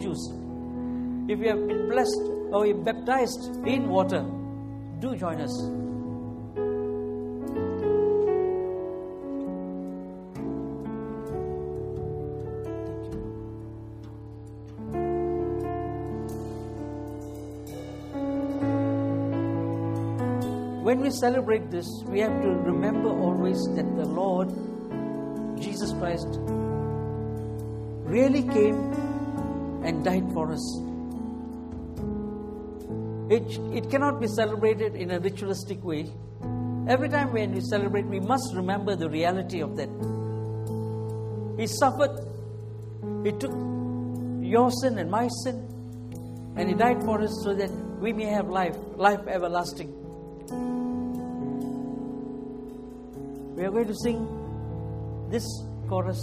juice. If you have been blessed or you're baptized in water, do join us. When we celebrate this, we have to remember always that the Lord, Jesus Christ, really came and died for us. It, it cannot be celebrated in a ritualistic way. Every time when we celebrate, we must remember the reality of that. He suffered, He took your sin and my sin, and He died for us so that we may have life, life everlasting. We are going to sing this chorus.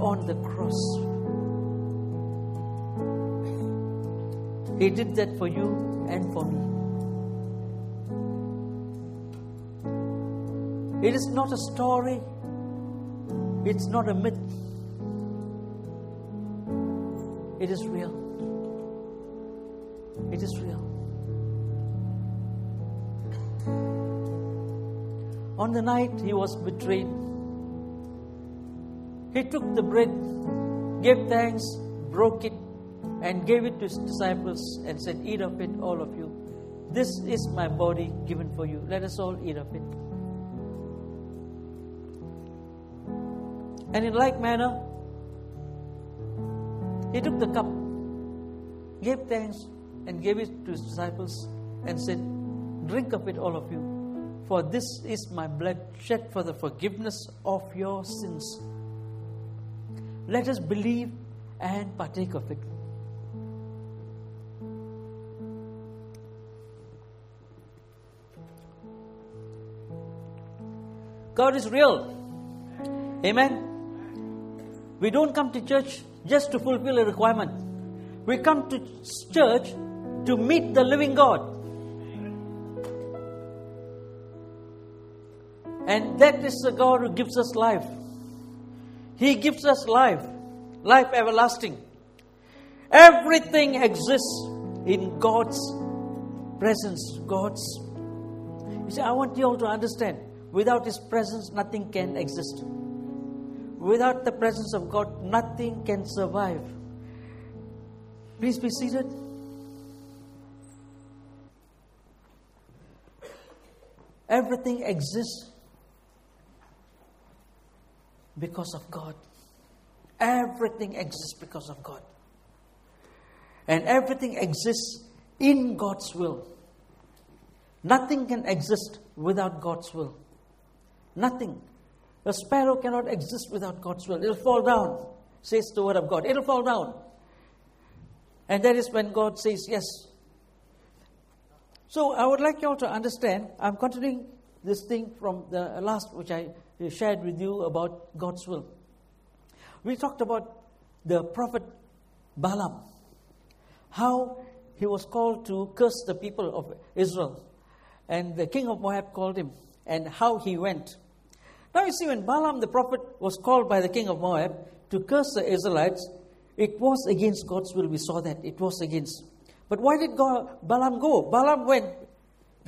On the cross. He did that for you and for me. It is not a story, it's not a myth. It is real. It is real. On the night he was betrayed, he took the bread, gave thanks, broke it, and gave it to his disciples and said, Eat of it, all of you. This is my body given for you. Let us all eat of it. And in like manner, he took the cup, gave thanks, and gave it to his disciples, and said, Drink of it, all of you, for this is my blood shed for the forgiveness of your sins. Let us believe and partake of it. God is real. Amen. We don't come to church just to fulfill a requirement. We come to church to meet the living God. And that is the God who gives us life. He gives us life, life everlasting. Everything exists in God's presence. God's. You see, I want you all to understand without His presence, nothing can exist. Without the presence of God, nothing can survive. Please be seated. Everything exists because of God. Everything exists because of God. And everything exists in God's will. Nothing can exist without God's will. Nothing. A sparrow cannot exist without God's will. It'll fall down, says the word of God. It'll fall down. And that is when God says yes. So I would like you all to understand, I'm continuing this thing from the last, which I shared with you about God's will. We talked about the prophet Balaam, how he was called to curse the people of Israel. And the king of Moab called him, and how he went. Now you see, when Balaam the prophet was called by the king of Moab to curse the Israelites, it was against God's will. We saw that. It was against. But why did God, Balaam go? Balaam went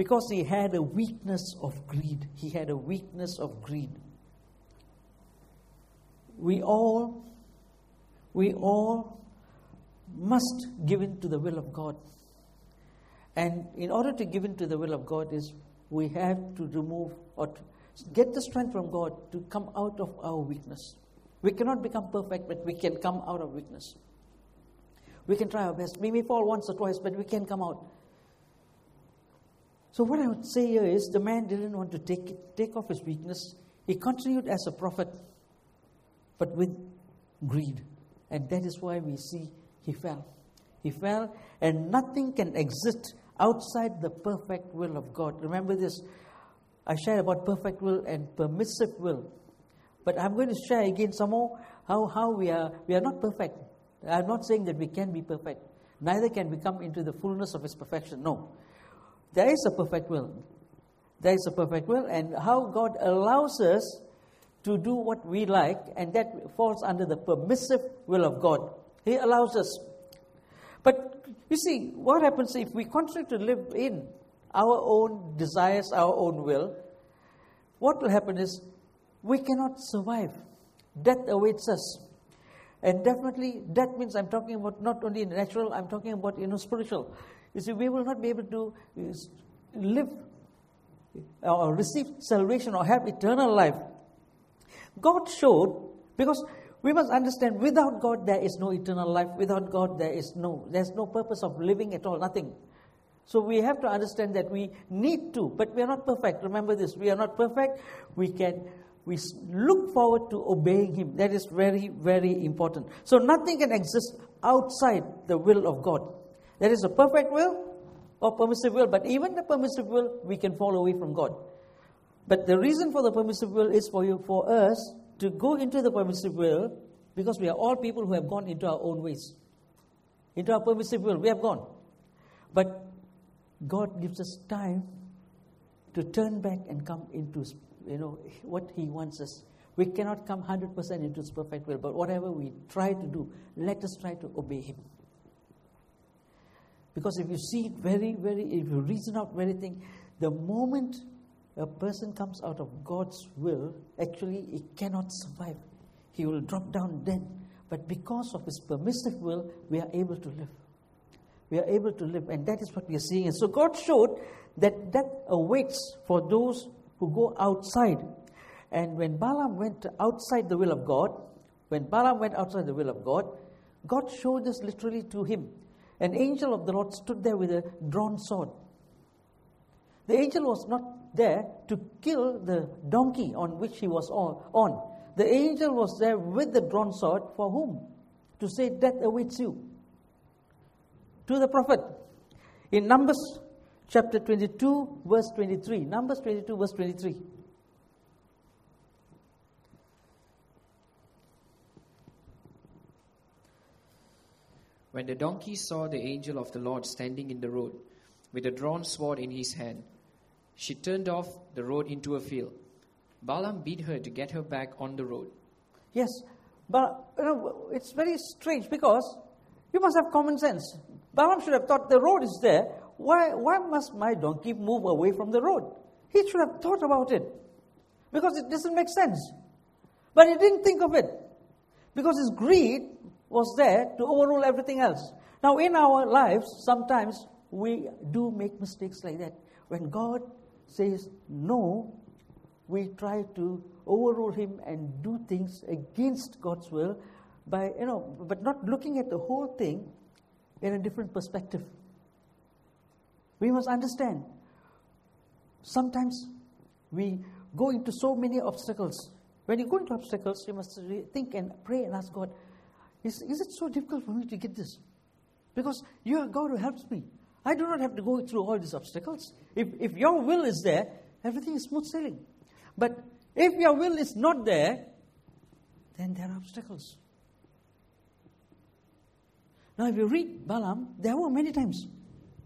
because he had a weakness of greed. He had a weakness of greed. We all, we all must give in to the will of God. And in order to give in to the will of God is we have to remove or to get the strength from God to come out of our weakness. We cannot become perfect, but we can come out of weakness. We can try our best. We may fall once or twice, but we can come out. So, what I would say here is the man didn't want to take, take off his weakness. He continued as a prophet, but with greed. And that is why we see he fell. He fell, and nothing can exist outside the perfect will of God. Remember this. I shared about perfect will and permissive will. But I'm going to share again some more how, how we, are, we are not perfect. I'm not saying that we can be perfect. Neither can we come into the fullness of His perfection. No. There is a perfect will. There is a perfect will, and how God allows us to do what we like, and that falls under the permissive will of God. He allows us. But you see, what happens if we continue to live in our own desires, our own will? What will happen is we cannot survive. Death awaits us. And definitely, death means I'm talking about not only natural, I'm talking about you know spiritual. You see, we will not be able to uh, live uh, or receive salvation or have eternal life. God showed because we must understand without God there is no eternal life. Without God there is no there's no purpose of living at all, nothing. So we have to understand that we need to, but we are not perfect. Remember this, we are not perfect. We can we look forward to obeying him. That is very, very important. So nothing can exist outside the will of God. There is a perfect will or permissive will, but even the permissive will, we can fall away from God. But the reason for the permissive will is for you, for us to go into the permissive will, because we are all people who have gone into our own ways, into our permissive will. We have gone, but God gives us time to turn back and come into you know what He wants us. We cannot come 100% into His perfect will, but whatever we try to do, let us try to obey Him. Because if you see it very, very, if you reason out everything, the moment a person comes out of God's will, actually he cannot survive. He will drop down dead. But because of his permissive will, we are able to live. We are able to live, and that is what we are seeing. And so God showed that death awaits for those who go outside. And when Balaam went outside the will of God, when Balaam went outside the will of God, God showed this literally to him. An angel of the Lord stood there with a drawn sword. The angel was not there to kill the donkey on which he was on. The angel was there with the drawn sword for whom? To say, Death awaits you. To the prophet. In Numbers chapter 22, verse 23. Numbers 22, verse 23. When the donkey saw the angel of the Lord standing in the road with a drawn sword in his hand, she turned off the road into a field. Balaam beat her to get her back on the road. Yes, but you know, it's very strange because you must have common sense. Balaam should have thought the road is there. Why, why must my donkey move away from the road? He should have thought about it because it doesn't make sense. But he didn't think of it because his greed was there to overrule everything else. Now, in our lives, sometimes we do make mistakes like that. When God says no, we try to overrule Him and do things against God's will by, you know, but not looking at the whole thing in a different perspective. We must understand. Sometimes we go into so many obstacles. When you go into obstacles, you must think and pray and ask God, is, is it so difficult for me to get this? Because you are God who helps me. I do not have to go through all these obstacles. If, if your will is there, everything is smooth sailing. But if your will is not there, then there are obstacles. Now, if you read Balaam, there were many times,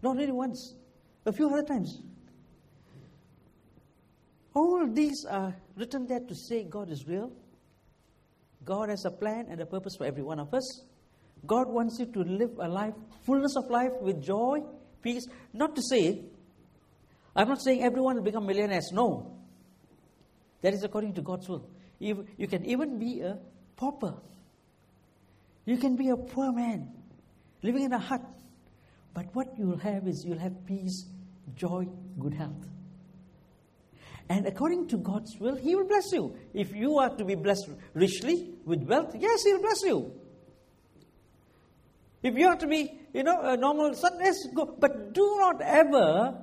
not only once, a few other times. All these are written there to say God is real. God has a plan and a purpose for every one of us. God wants you to live a life, fullness of life with joy, peace. Not to say, I'm not saying everyone will become millionaires. No. That is according to God's will. You, can even be a pauper. You can be a poor man living in a hut. But what you'll have is you'll have peace, joy, good health. And according to God's will, He will bless you. If you are to be blessed richly with wealth, yes, He will bless you. If you are to be, you know, a normal son, yes, go. But do not ever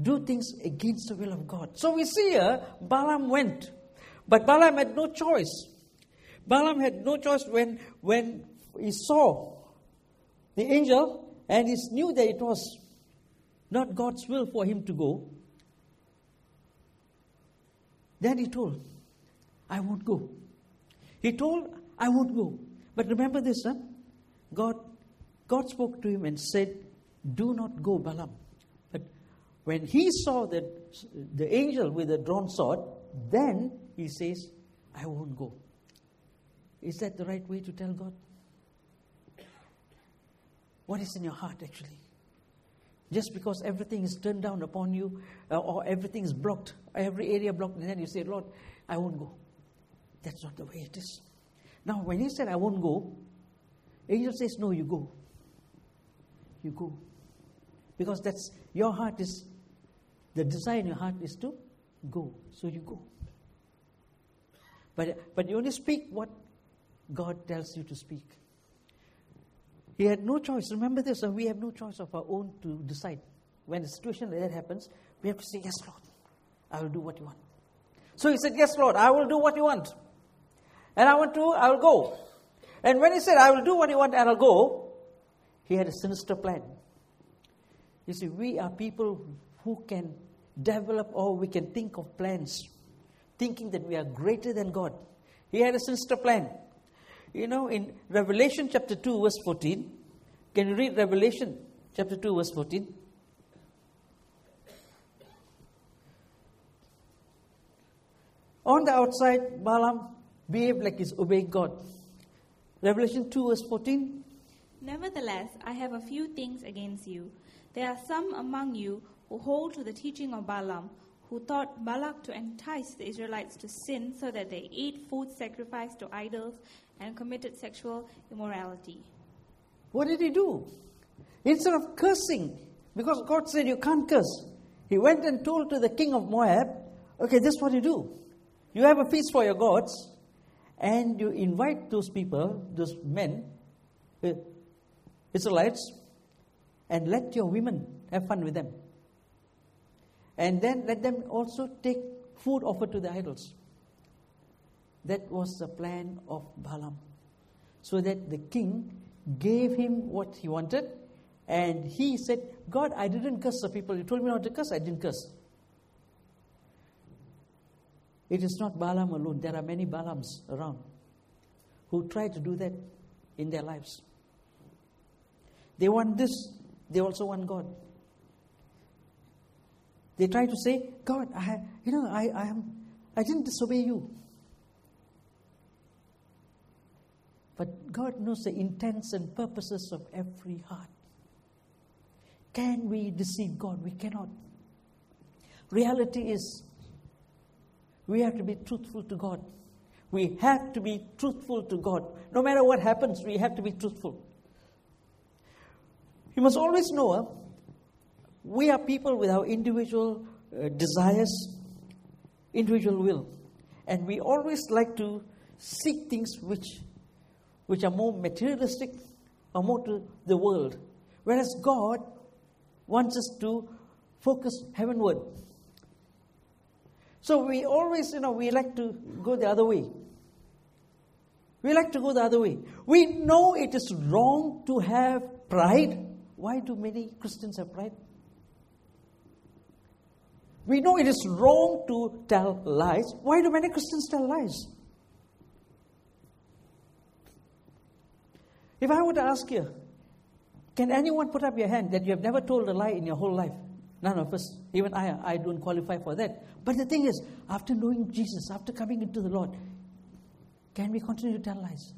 do things against the will of God. So we see here, Balaam went. But Balaam had no choice. Balaam had no choice when, when he saw the angel and he knew that it was not God's will for him to go. Then he told, I won't go. He told, I won't go. But remember this, huh? God, God spoke to him and said, Do not go, Balaam. But when he saw that the angel with the drawn sword, then he says, I won't go. Is that the right way to tell God? What is in your heart actually? Just because everything is turned down upon you uh, or everything is blocked, every area blocked, and then you say, Lord, I won't go. That's not the way it is. Now, when he said, I won't go, angel says, No, you go. You go. Because that's your heart is, the desire in your heart is to go. So you go. But, but you only speak what God tells you to speak. He had no choice. Remember this, we have no choice of our own to decide. When a situation like that happens, we have to say, Yes, Lord, I will do what you want. So he said, Yes, Lord, I will do what you want. And I want to, I will go. And when he said, I will do what you want and I'll go, he had a sinister plan. You see, we are people who can develop or we can think of plans, thinking that we are greater than God. He had a sinister plan. You know, in Revelation chapter 2, verse 14, can you read Revelation chapter 2, verse 14? On the outside, Balaam behaved like he's obeying God. Revelation 2, verse 14. Nevertheless, I have a few things against you. There are some among you who hold to the teaching of Balaam, who taught Balak to entice the Israelites to sin so that they ate food sacrificed to idols and committed sexual immorality. What did he do? Instead of cursing, because God said you can't curse, he went and told to the king of Moab, okay, this is what you do. You have a feast for your gods, and you invite those people, those men, uh, Israelites, and let your women have fun with them. And then let them also take food offered to the idols. That was the plan of Balaam. So that the king gave him what he wanted, and he said, God, I didn't curse the people. You told me not to curse, I didn't curse. It is not Balaam alone. There are many Balaams around who try to do that in their lives. They want this, they also want God. They try to say, God, I, you know, I, I, am, I didn't disobey you. But God knows the intents and purposes of every heart. Can we deceive God? We cannot. Reality is we have to be truthful to God. We have to be truthful to God. No matter what happens, we have to be truthful. You must always know we are people with our individual uh, desires, individual will. And we always like to seek things which, which are more materialistic or more to the world. Whereas God wants us to focus heavenward. So we always, you know, we like to go the other way. We like to go the other way. We know it is wrong to have pride. Why do many Christians have pride? We know it is wrong to tell lies. Why do many Christians tell lies? If I were to ask you, can anyone put up your hand that you have never told a lie in your whole life? None of us, even I, I don't qualify for that. But the thing is, after knowing Jesus, after coming into the Lord, can we continue to tell lies?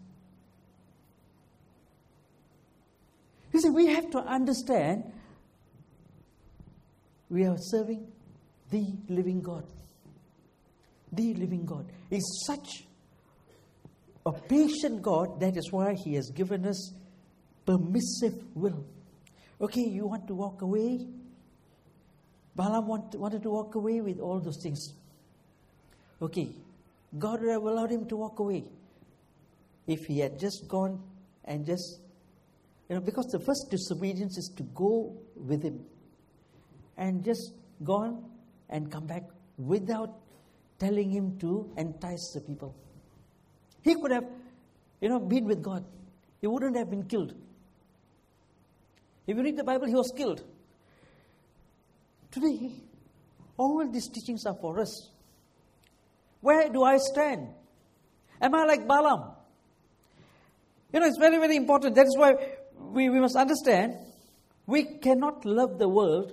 You see, we have to understand we are serving the living God. The living God is such a patient God, that is why He has given us permissive will. Okay, you want to walk away? Balaam want, wanted to walk away with all those things. Okay, God would have allowed him to walk away if he had just gone and just, you know, because the first disobedience is to go with him and just gone and come back without telling him to entice the people. He could have, you know, been with God. He wouldn't have been killed. If you read the Bible, he was killed. Today, all these teachings are for us. Where do I stand? Am I like Balaam? You know, it's very, very important. That is why we, we must understand we cannot love the world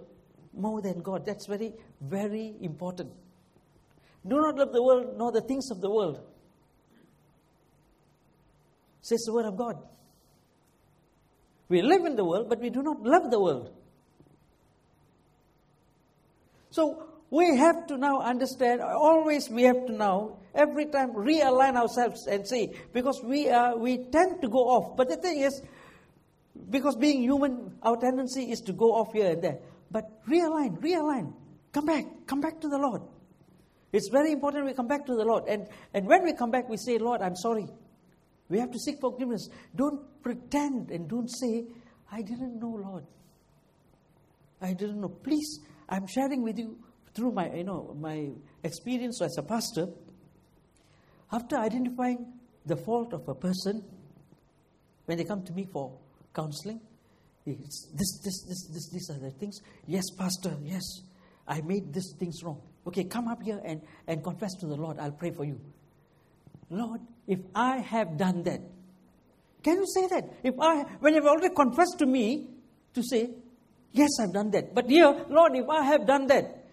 more than God. That's very, very important. Do not love the world nor the things of the world. Says the word of God. We live in the world, but we do not love the world. So we have to now understand, always we have to now, every time realign ourselves and say, because we, are, we tend to go off. But the thing is, because being human, our tendency is to go off here and there. But realign, realign. Come back, come back to the Lord. It's very important we come back to the Lord. And, and when we come back, we say, Lord, I'm sorry. We have to seek forgiveness. Don't pretend and don't say, I didn't know, Lord. I didn't know. Please, I'm sharing with you through my, you know, my experience as a pastor. After identifying the fault of a person, when they come to me for counseling, this, this, this, this, these are the things. Yes, pastor, yes, I made these things wrong. Okay, come up here and, and confess to the Lord. I'll pray for you. Lord, if I have done that, can you say that? If I, when you've already confessed to me, to say, yes, I've done that. But here, Lord, if I have done that,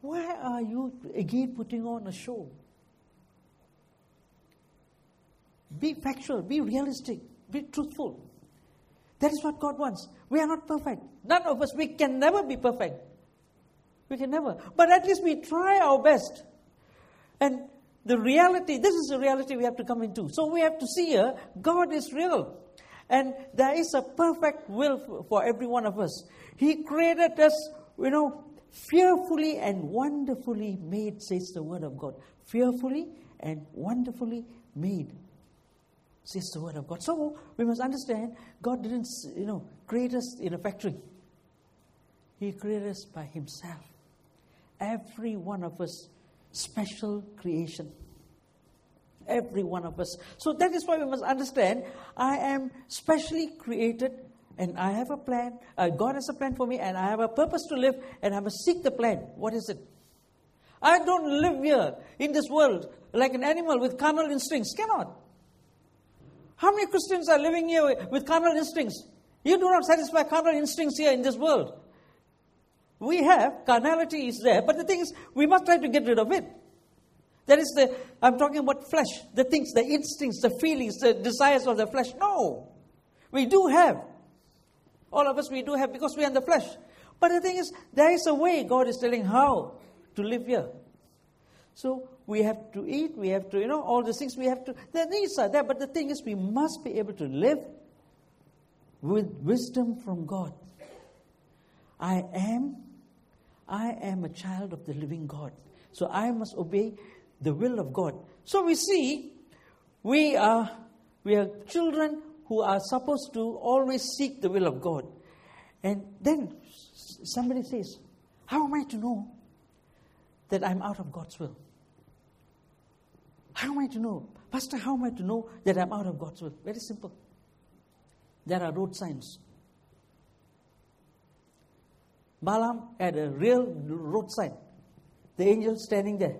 why are you again putting on a show? Be factual, be realistic, be truthful. That is what God wants. We are not perfect. None of us, we can never be perfect. We can never. But at least we try our best. And the reality, this is the reality we have to come into. So we have to see here, God is real. And there is a perfect will for every one of us. He created us, you know, fearfully and wonderfully made, says the word of God. Fearfully and wonderfully made, says the word of God. So we must understand God didn't, you know, create us in a factory. He created us by Himself. Every one of us special creation. Every one of us. So that is why we must understand I am specially created and I have a plan. Uh, God has a plan for me and I have a purpose to live and I must seek the plan. What is it? I don't live here in this world like an animal with carnal instincts. Cannot. How many Christians are living here with carnal instincts? You do not satisfy carnal instincts here in this world. We have, carnality is there, but the thing is, we must try to get rid of it. That is the, I'm talking about flesh, the things, the instincts, the feelings, the desires of the flesh. No. We do have. All of us, we do have because we are in the flesh. But the thing is, there is a way God is telling how to live here. So we have to eat, we have to, you know, all these things we have to, the needs are there, but the thing is we must be able to live with wisdom from God. I am, I am a child of the living God. So I must obey the will of God. So we see we are, we are children who are supposed to always seek the will of God. And then somebody says, How am I to know that I'm out of God's will? How am I to know? Pastor, how am I to know that I'm out of God's will? Very simple. There are road signs. Balaam had a real roadside. The angel standing there.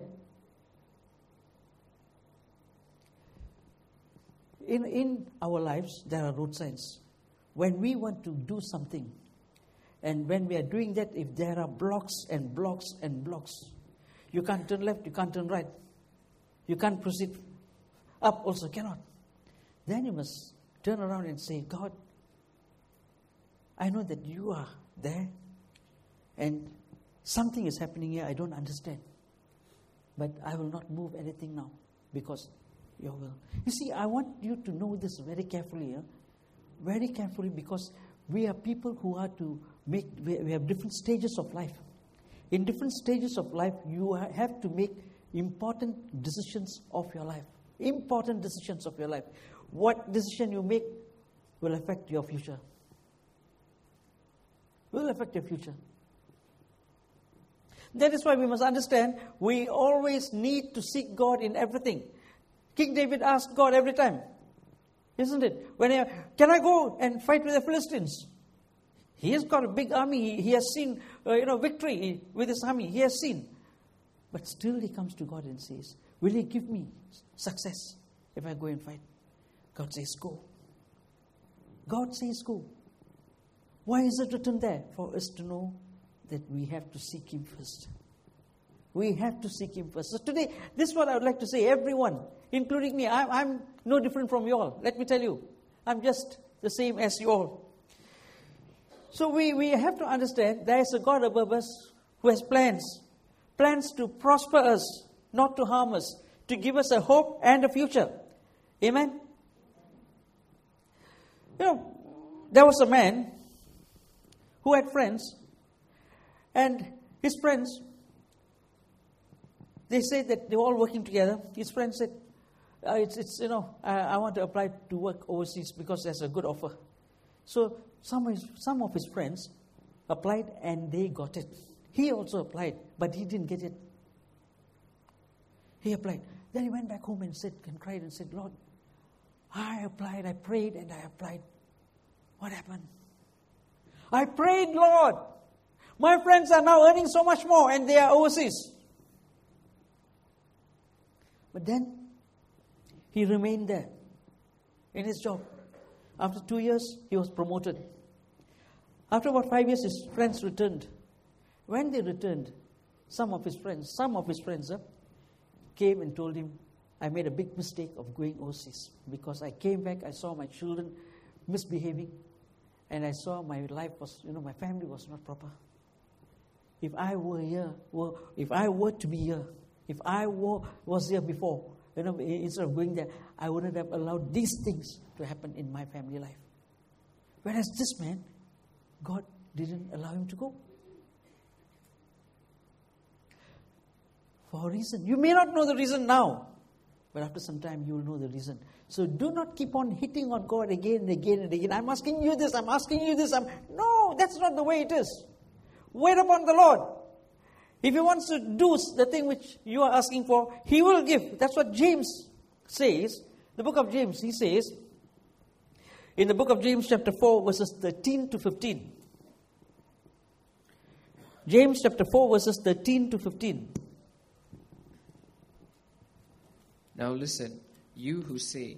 In, in our lives, there are road signs. When we want to do something, and when we are doing that, if there are blocks and blocks and blocks, you can't turn left, you can't turn right, you can't proceed up, also cannot. Then you must turn around and say, God, I know that you are there, and something is happening here I don't understand. But I will not move anything now because your will. You see, I want you to know this very carefully, very carefully, because we are people who are to make, we have different stages of life. In different stages of life, you have to make important decisions of your life. Important decisions of your life. What decision you make will affect your future. Will affect your future. That is why we must understand we always need to seek God in everything. King David asked God every time, isn't it? When I, can I go and fight with the Philistines? He has got a big army. He, he has seen, uh, you know, victory with his army. He has seen, but still he comes to God and says, "Will you give me success if I go and fight?" God says, "Go." God says, "Go." Why is it written there? For us to know that we have to seek Him first. We have to seek Him first. So today, this is what I would like to say. Everyone, including me, I'm, I'm no different from you all. Let me tell you, I'm just the same as you all. So we, we have to understand there is a God above us who has plans. Plans to prosper us, not to harm us, to give us a hope and a future. Amen? You know, there was a man who had friends, and his friends, they said that they were all working together. His friend said, uh, it's, it's, you know, I, I want to apply to work overseas because there's a good offer. So some of, his, some of his friends applied and they got it. He also applied, but he didn't get it. He applied. Then he went back home and said and cried and said, Lord, I applied, I prayed and I applied. What happened? I prayed, Lord. My friends are now earning so much more and they are overseas. But then he remained there in his job. After two years, he was promoted. After about five years, his friends returned. When they returned, some of his friends, some of his friends, uh, came and told him, I made a big mistake of going overseas because I came back, I saw my children misbehaving, and I saw my life was, you know, my family was not proper. If I were here, were, if I were to be here, if I were, was here before, you know, instead of going there, I wouldn't have allowed these things to happen in my family life. Whereas this man, God didn't allow him to go. For a reason. You may not know the reason now, but after some time you will know the reason. So do not keep on hitting on God again and again and again. I'm asking you this, I'm asking you this. I'm... No, that's not the way it is. Wait upon the Lord. If He wants to do the thing which you are asking for, He will give. That's what James says. The book of James, he says, in the book of James, chapter 4, verses 13 to 15. James chapter 4, verses 13 to 15. Now listen, you who say,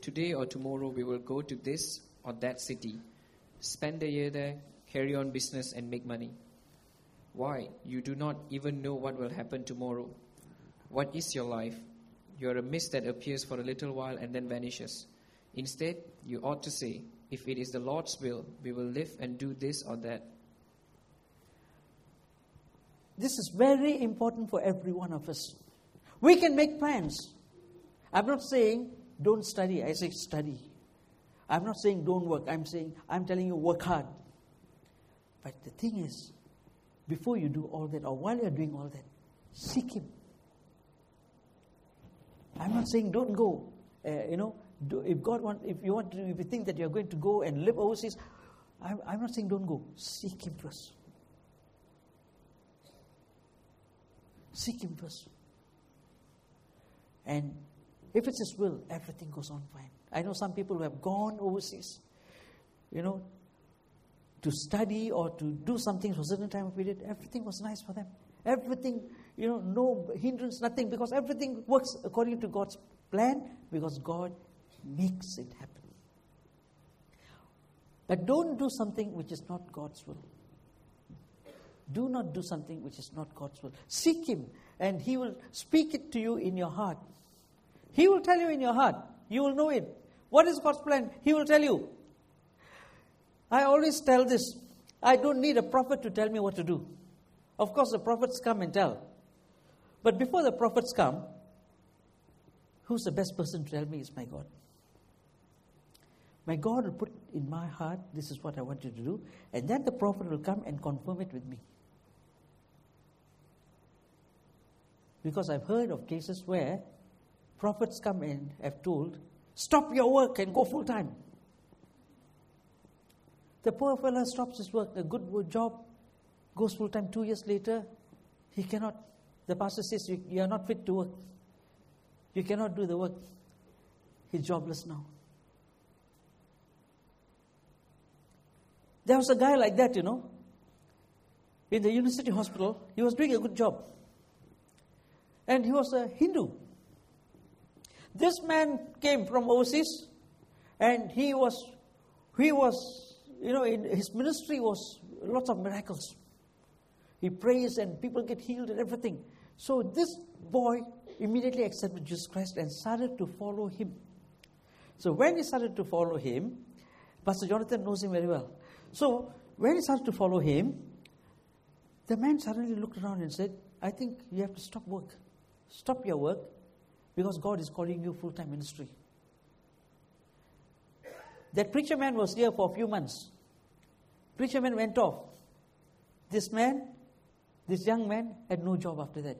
Today or tomorrow we will go to this or that city, spend a year there, carry on business, and make money. Why? You do not even know what will happen tomorrow. What is your life? You are a mist that appears for a little while and then vanishes. Instead, you ought to say, If it is the Lord's will, we will live and do this or that. This is very important for every one of us. We can make plans. I'm not saying don't study, I say study. I'm not saying don't work, I'm saying, I'm telling you work hard. But the thing is, before you do all that, or while you're doing all that, seek Him. I'm not saying don't go. Uh, you know, do, if God want, if you want to, if you think that you're going to go and live overseas, I'm, I'm not saying don't go. Seek Him first. Seek Him first. And if it's His will, everything goes on fine. I know some people who have gone overseas, you know, to study or to do something for a certain time period. Everything was nice for them. Everything, you know, no hindrance, nothing, because everything works according to God's plan, because God makes it happen. But don't do something which is not God's will. Do not do something which is not God's will. Seek Him, and He will speak it to you in your heart. He will tell you in your heart. You will know it. What is God's plan? He will tell you. I always tell this I don't need a prophet to tell me what to do. Of course, the prophets come and tell. But before the prophets come, who's the best person to tell me is my God. My God will put in my heart, this is what I want you to do, and then the prophet will come and confirm it with me. Because I've heard of cases where prophets come and have told, stop your work and go full time. The poor fellow stops his work, a good job, goes full time. Two years later, he cannot. The pastor says, you, you are not fit to work. You cannot do the work. He's jobless now. There was a guy like that, you know, in the university hospital. He was doing a good job. And he was a Hindu. This man came from overseas and he was, he was, you know, in his ministry was lots of miracles. He prays and people get healed and everything. So this boy immediately accepted Jesus Christ and started to follow him. So when he started to follow him, Pastor Jonathan knows him very well. So when he started to follow him, the man suddenly looked around and said, I think you have to stop work. Stop your work because God is calling you full time ministry. That preacher man was here for a few months. Preacher man went off. This man, this young man, had no job after that.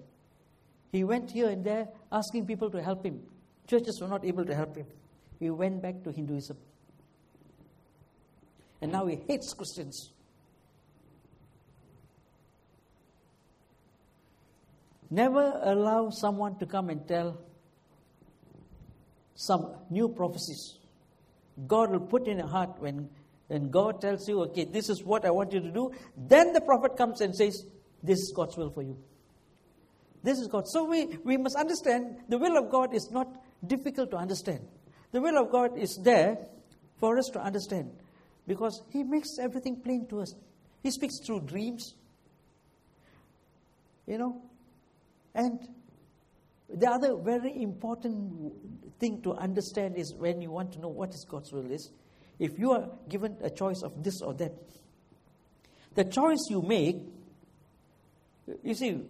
He went here and there asking people to help him. Churches were not able to help him. He went back to Hinduism. And now he hates Christians. Never allow someone to come and tell some new prophecies. God will put in your heart when, when God tells you, okay, this is what I want you to do. Then the prophet comes and says, this is God's will for you. This is God. So we, we must understand the will of God is not difficult to understand. The will of God is there for us to understand because He makes everything plain to us. He speaks through dreams, you know. And the other very important thing to understand is when you want to know what is God's will is, if you are given a choice of this or that, the choice you make, you see,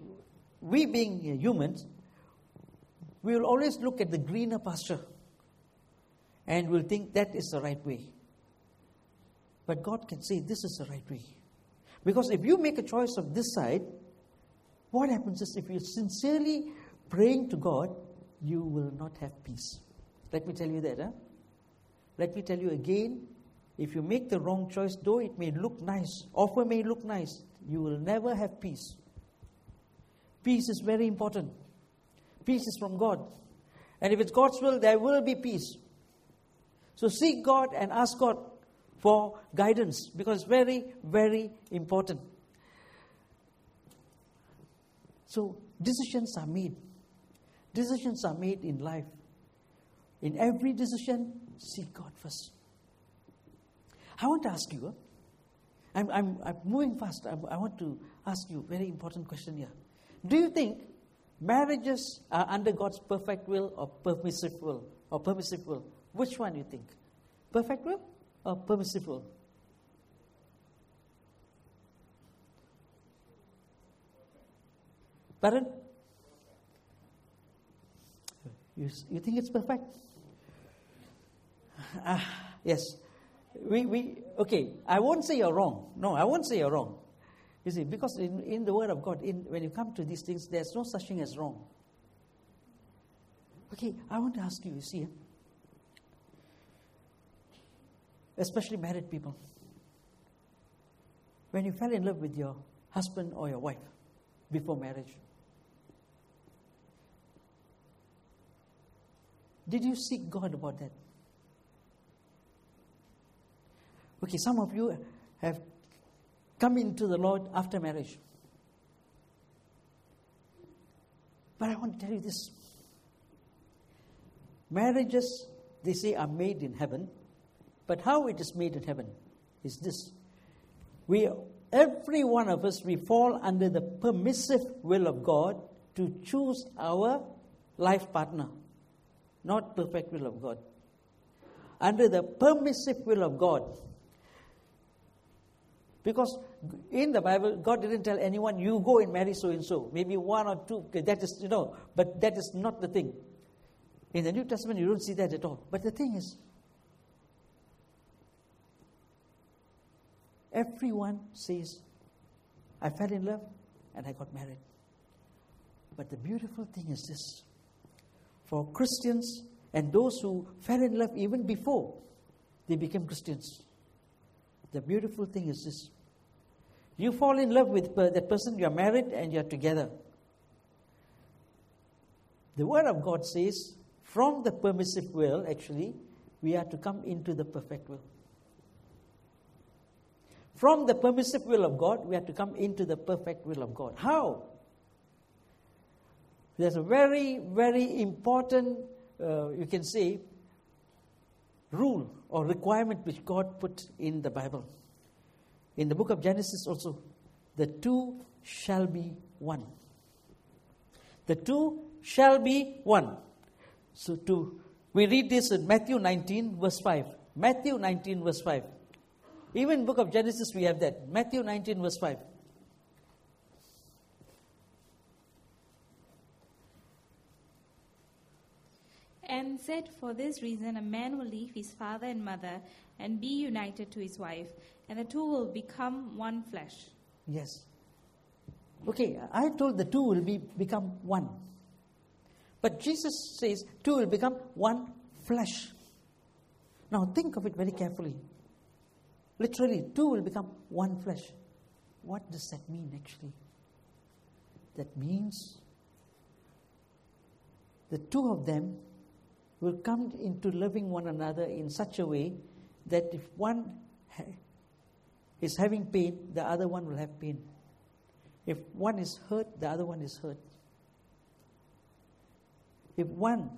we being humans, we will always look at the greener pasture and will think that is the right way. But God can say this is the right way. Because if you make a choice of this side, what happens is if you're sincerely praying to God, you will not have peace. Let me tell you that. Huh? Let me tell you again if you make the wrong choice, though it may look nice, offer may look nice, you will never have peace. Peace is very important. Peace is from God. And if it's God's will, there will be peace. So seek God and ask God for guidance because it's very, very important. So decisions are made. Decisions are made in life. In every decision, seek God first. I want to ask you, I'm, I'm, I'm moving fast. I, I want to ask you a very important question here. Do you think marriages are under God's perfect will or permissive will? Or permissive will? Which one do you think? Perfect will or permissive will? Pardon? You, you think it's perfect? Ah, yes. We, we, okay, I won't say you're wrong. No, I won't say you're wrong. You see, because in, in the Word of God, in, when you come to these things, there's no such thing as wrong. Okay, I want to ask you, you see, especially married people, when you fell in love with your husband or your wife before marriage, did you seek God about that? Okay, some of you have come into the Lord after marriage. But I want to tell you this marriages, they say, are made in heaven. But how it is made in heaven is this. We, every one of us, we fall under the permissive will of God to choose our life partner, not perfect will of God. Under the permissive will of God. Because in the Bible, God didn't tell anyone, you go and marry so and so. Maybe one or two, that is, you know, but that is not the thing. In the New Testament, you don't see that at all. But the thing is, everyone says, I fell in love and I got married. But the beautiful thing is this for Christians and those who fell in love even before they became Christians, the beautiful thing is this. You fall in love with that person, you are married and you are together. The Word of God says, from the permissive will, actually, we are to come into the perfect will. From the permissive will of God, we are to come into the perfect will of God. How? There's a very, very important, uh, you can say, rule or requirement which God put in the Bible. In the book of Genesis also, the two shall be one. The two shall be one. So to we read this in Matthew 19 verse 5. Matthew 19 verse 5. Even book of Genesis we have that. Matthew 19 verse 5. And said, For this reason, a man will leave his father and mother and be united to his wife, and the two will become one flesh. Yes. Okay, I told the two will be become one. But Jesus says two will become one flesh. Now think of it very carefully. Literally, two will become one flesh. What does that mean actually? That means the two of them will come into loving one another in such a way that if one ha- is having pain, the other one will have pain. If one is hurt, the other one is hurt. If one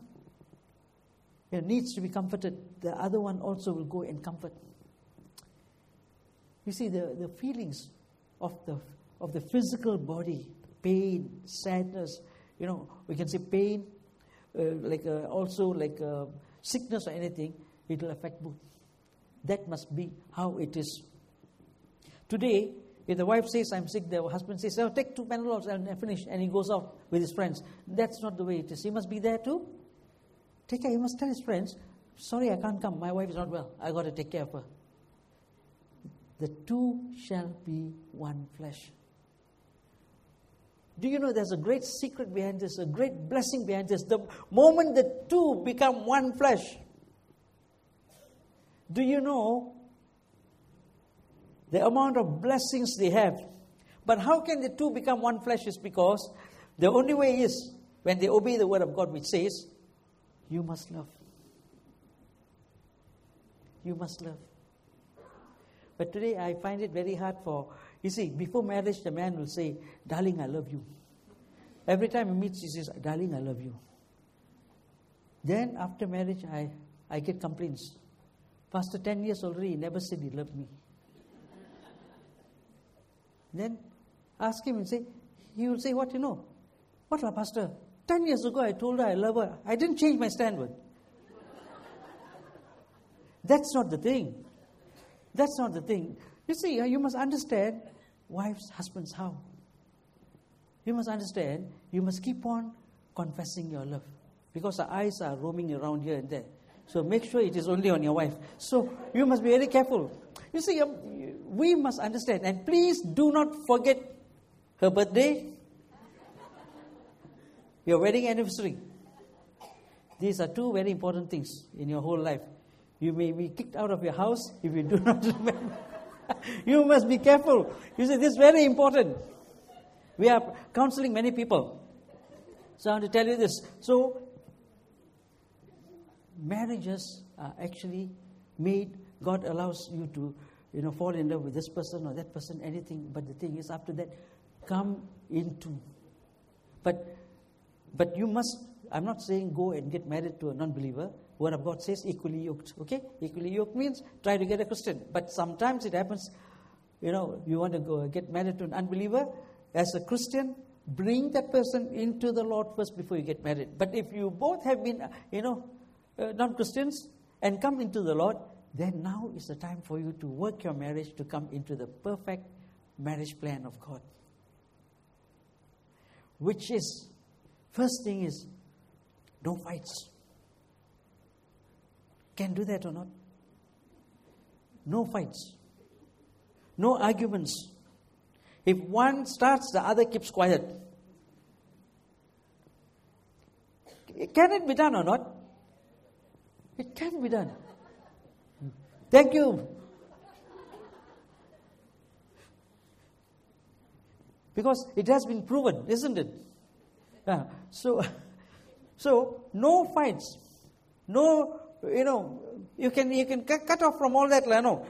you know, needs to be comforted, the other one also will go and comfort. You see, the, the feelings of the, of the physical body, pain, sadness, you know, we can say pain, like uh, also like uh, sickness or anything, it will affect both. That must be how it is. Today, if the wife says, I'm sick, the husband says, oh, take two Panadols and finish, and he goes out with his friends. That's not the way it is. He must be there too. Take care. He must tell his friends, sorry, I can't come. My wife is not well. i got to take care of her. The two shall be one flesh. Do you know there's a great secret behind this, a great blessing behind this? The moment the two become one flesh, do you know the amount of blessings they have? But how can the two become one flesh is because the only way is when they obey the word of God, which says, You must love. You must love. But today I find it very hard for, you see, before marriage, the man will say, Darling, I love you. Every time he meets, he says, Darling, I love you. Then after marriage, I, I get complaints. Pastor, 10 years already, he never said he loved me. Then ask him and say, he will say, What you know? What, lah, Pastor? 10 years ago, I told her I love her. I didn't change my standard. That's not the thing. That's not the thing. You see, you must understand wives, husbands, how. You must understand, you must keep on confessing your love. because our eyes are roaming around here and there. So make sure it is only on your wife. So you must be very careful. You see, um, we must understand. And please do not forget her birthday, your wedding anniversary. These are two very important things in your whole life. You may be kicked out of your house if you do not remember. you must be careful. You see, this is very important. We are counseling many people. So I want to tell you this. So, marriages are actually made, God allows you to, you know, fall in love with this person or that person, anything. But the thing is, after that, come into. But, but you must, I'm not saying go and get married to a non believer. Word of God says equally yoked. Okay? Equally yoked means try to get a Christian. But sometimes it happens, you know, you want to go get married to an unbeliever. As a Christian, bring that person into the Lord first before you get married. But if you both have been, uh, you know, uh, non Christians and come into the Lord, then now is the time for you to work your marriage to come into the perfect marriage plan of God. Which is, first thing is, no fights. Can do that or not? No fights. No arguments. If one starts, the other keeps quiet. Can it be done or not? It can be done. Thank you. Because it has been proven, isn't it? Yeah. So, so no fights, no you know, you can you can cut off from all that, no.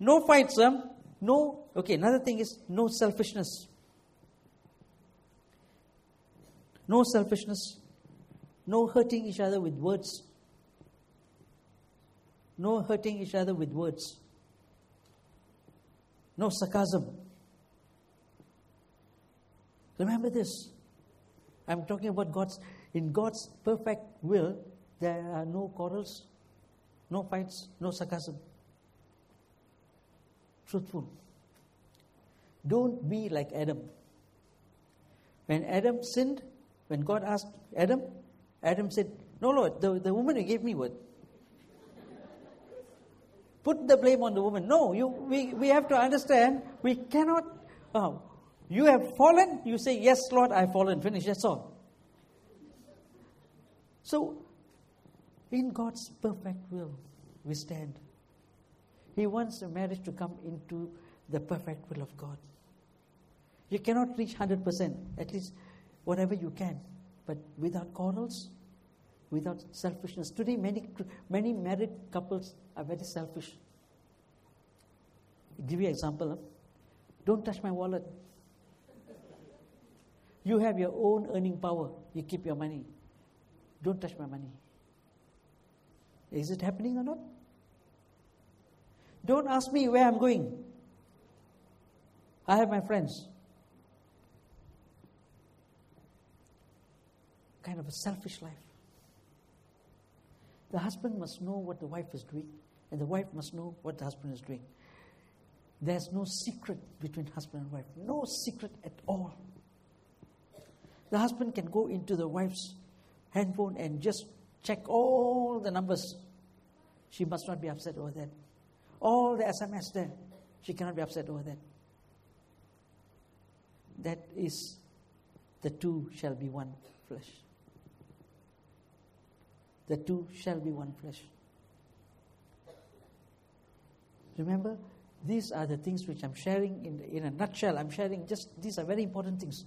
No fights, um, no. Okay, another thing is no selfishness. No selfishness. No hurting each other with words. No hurting each other with words. No sarcasm. Remember this. I'm talking about God's, in God's perfect will, there are no quarrels, no fights, no sarcasm. Truthful. Don't be like Adam. When Adam sinned, when God asked Adam, Adam said, No, Lord, the, the woman you gave me what? Put the blame on the woman. No, you, we, we have to understand we cannot. Uh, you have fallen, you say, Yes, Lord, I've fallen. Finish, that's all. So in God's perfect will, we stand. He wants a marriage to come into the perfect will of God. You cannot reach 100%, at least whatever you can, but without quarrels, without selfishness. Today, many, many married couples are very selfish. I'll give you an example. Huh? Don't touch my wallet. You have your own earning power. You keep your money. Don't touch my money. Is it happening or not? Don't ask me where I'm going. I have my friends. Kind of a selfish life. The husband must know what the wife is doing, and the wife must know what the husband is doing. There's no secret between husband and wife, no secret at all. The husband can go into the wife's handphone and just check all the numbers she must not be upset over that. All the SMS there, she cannot be upset over that. That is, the two shall be one flesh. The two shall be one flesh. Remember, these are the things which I'm sharing in, in a nutshell. I'm sharing just, these are very important things.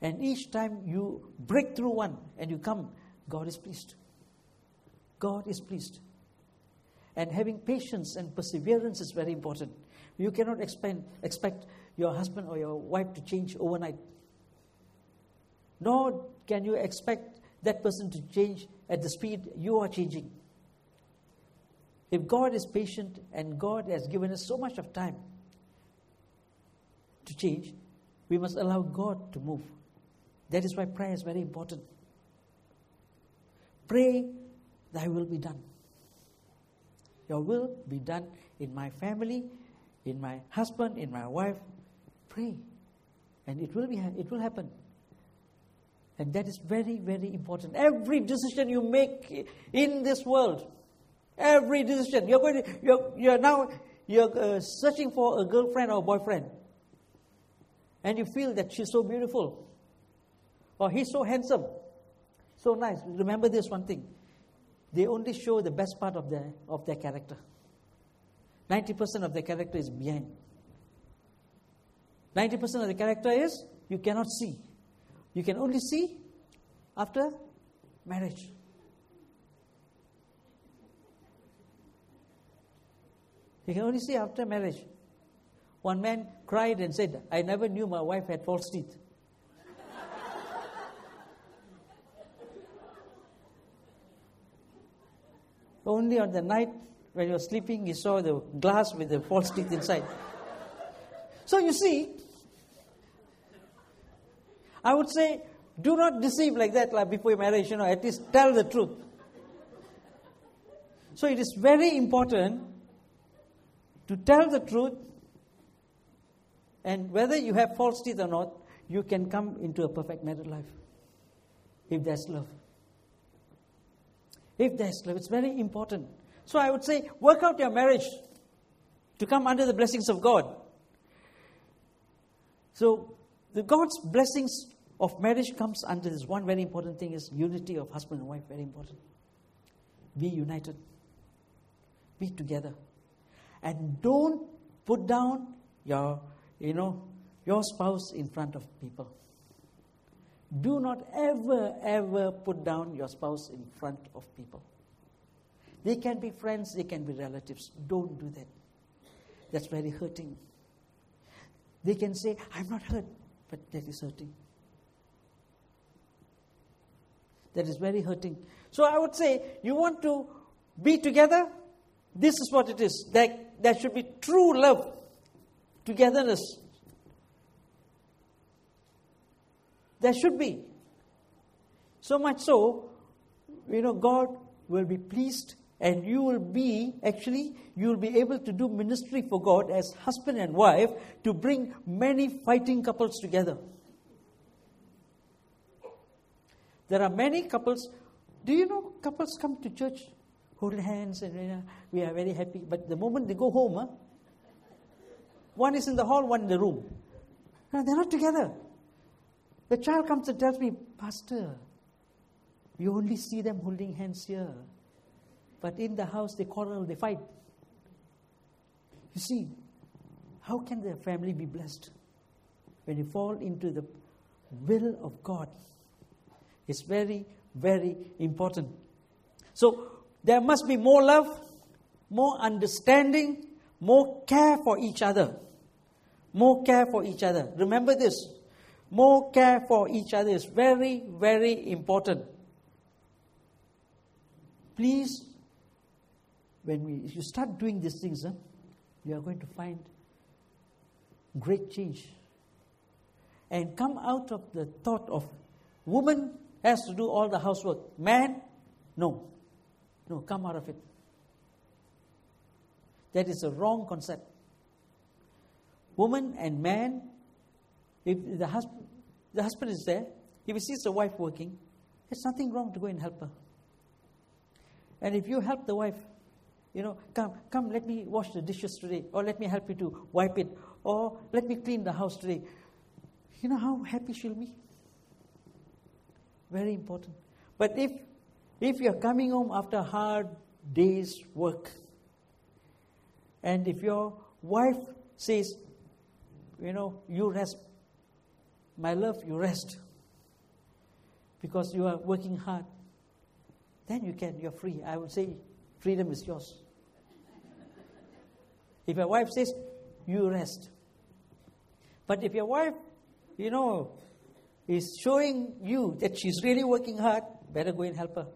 And each time you break through one and you come, God is pleased. God is pleased. And having patience and perseverance is very important. You cannot expect, expect your husband or your wife to change overnight. Nor can you expect that person to change at the speed you are changing. If God is patient and God has given us so much of time to change, we must allow God to move. That is why prayer is very important. Pray Thy will be done. Your will be done in my family, in my husband, in my wife. Pray. And it will, be, it will happen. And that is very, very important. Every decision you make in this world, every decision, you're going to, you're, you're now, you're uh, searching for a girlfriend or a boyfriend. And you feel that she's so beautiful. Or he's so handsome. So nice. Remember this one thing. They only show the best part of their, of their character. 90% of their character is behind. 90% of the character is you cannot see. You can only see after marriage. You can only see after marriage. One man cried and said, I never knew my wife had false teeth. Only on the night when he was sleeping, he saw the glass with the false teeth inside. So you see, I would say, do not deceive like that like before marriage, you know, at least tell the truth. So it is very important to tell the truth, and whether you have false teeth or not, you can come into a perfect married life if there's love. If there's love, it's very important. So I would say, work out your marriage to come under the blessings of God. So the God's blessings of marriage comes under this one very important thing is unity of husband and wife, very important. Be united. Be together. And don't put down your, you know, your spouse in front of people. Do not ever, ever put down your spouse in front of people. They can be friends, they can be relatives. Don't do that. That's very hurting. They can say, I'm not hurt, but that is hurting. That is very hurting. So I would say, you want to be together? This is what it is. There, there should be true love, togetherness. There should be. So much so, you know, God will be pleased and you will be actually you will be able to do ministry for god as husband and wife to bring many fighting couples together. There are many couples. Do you know couples come to church hold hands and you know, we are very happy but the moment they go home huh, one is in the hall one in the room. No, they're not together the child comes and tells me pastor you only see them holding hands here but in the house, they quarrel, they fight. You see, how can the family be blessed? When you fall into the will of God, it's very, very important. So, there must be more love, more understanding, more care for each other. More care for each other. Remember this. More care for each other is very, very important. Please when we, you start doing these things, huh, you are going to find great change. And come out of the thought of woman has to do all the housework. Man, no. No, come out of it. That is a wrong concept. Woman and man, if the husband, the husband is there, if he sees the wife working, there's nothing wrong to go and help her. And if you help the wife, you know, come, come, let me wash the dishes today, or let me help you to wipe it, or let me clean the house today. You know how happy she'll be? Very important. But if if you're coming home after a hard day's work, and if your wife says, you know, you rest, my love, you rest, because you are working hard, then you can, you're free. I would say freedom is yours. If your wife says, you rest. But if your wife, you know, is showing you that she's really working hard, better go and help her.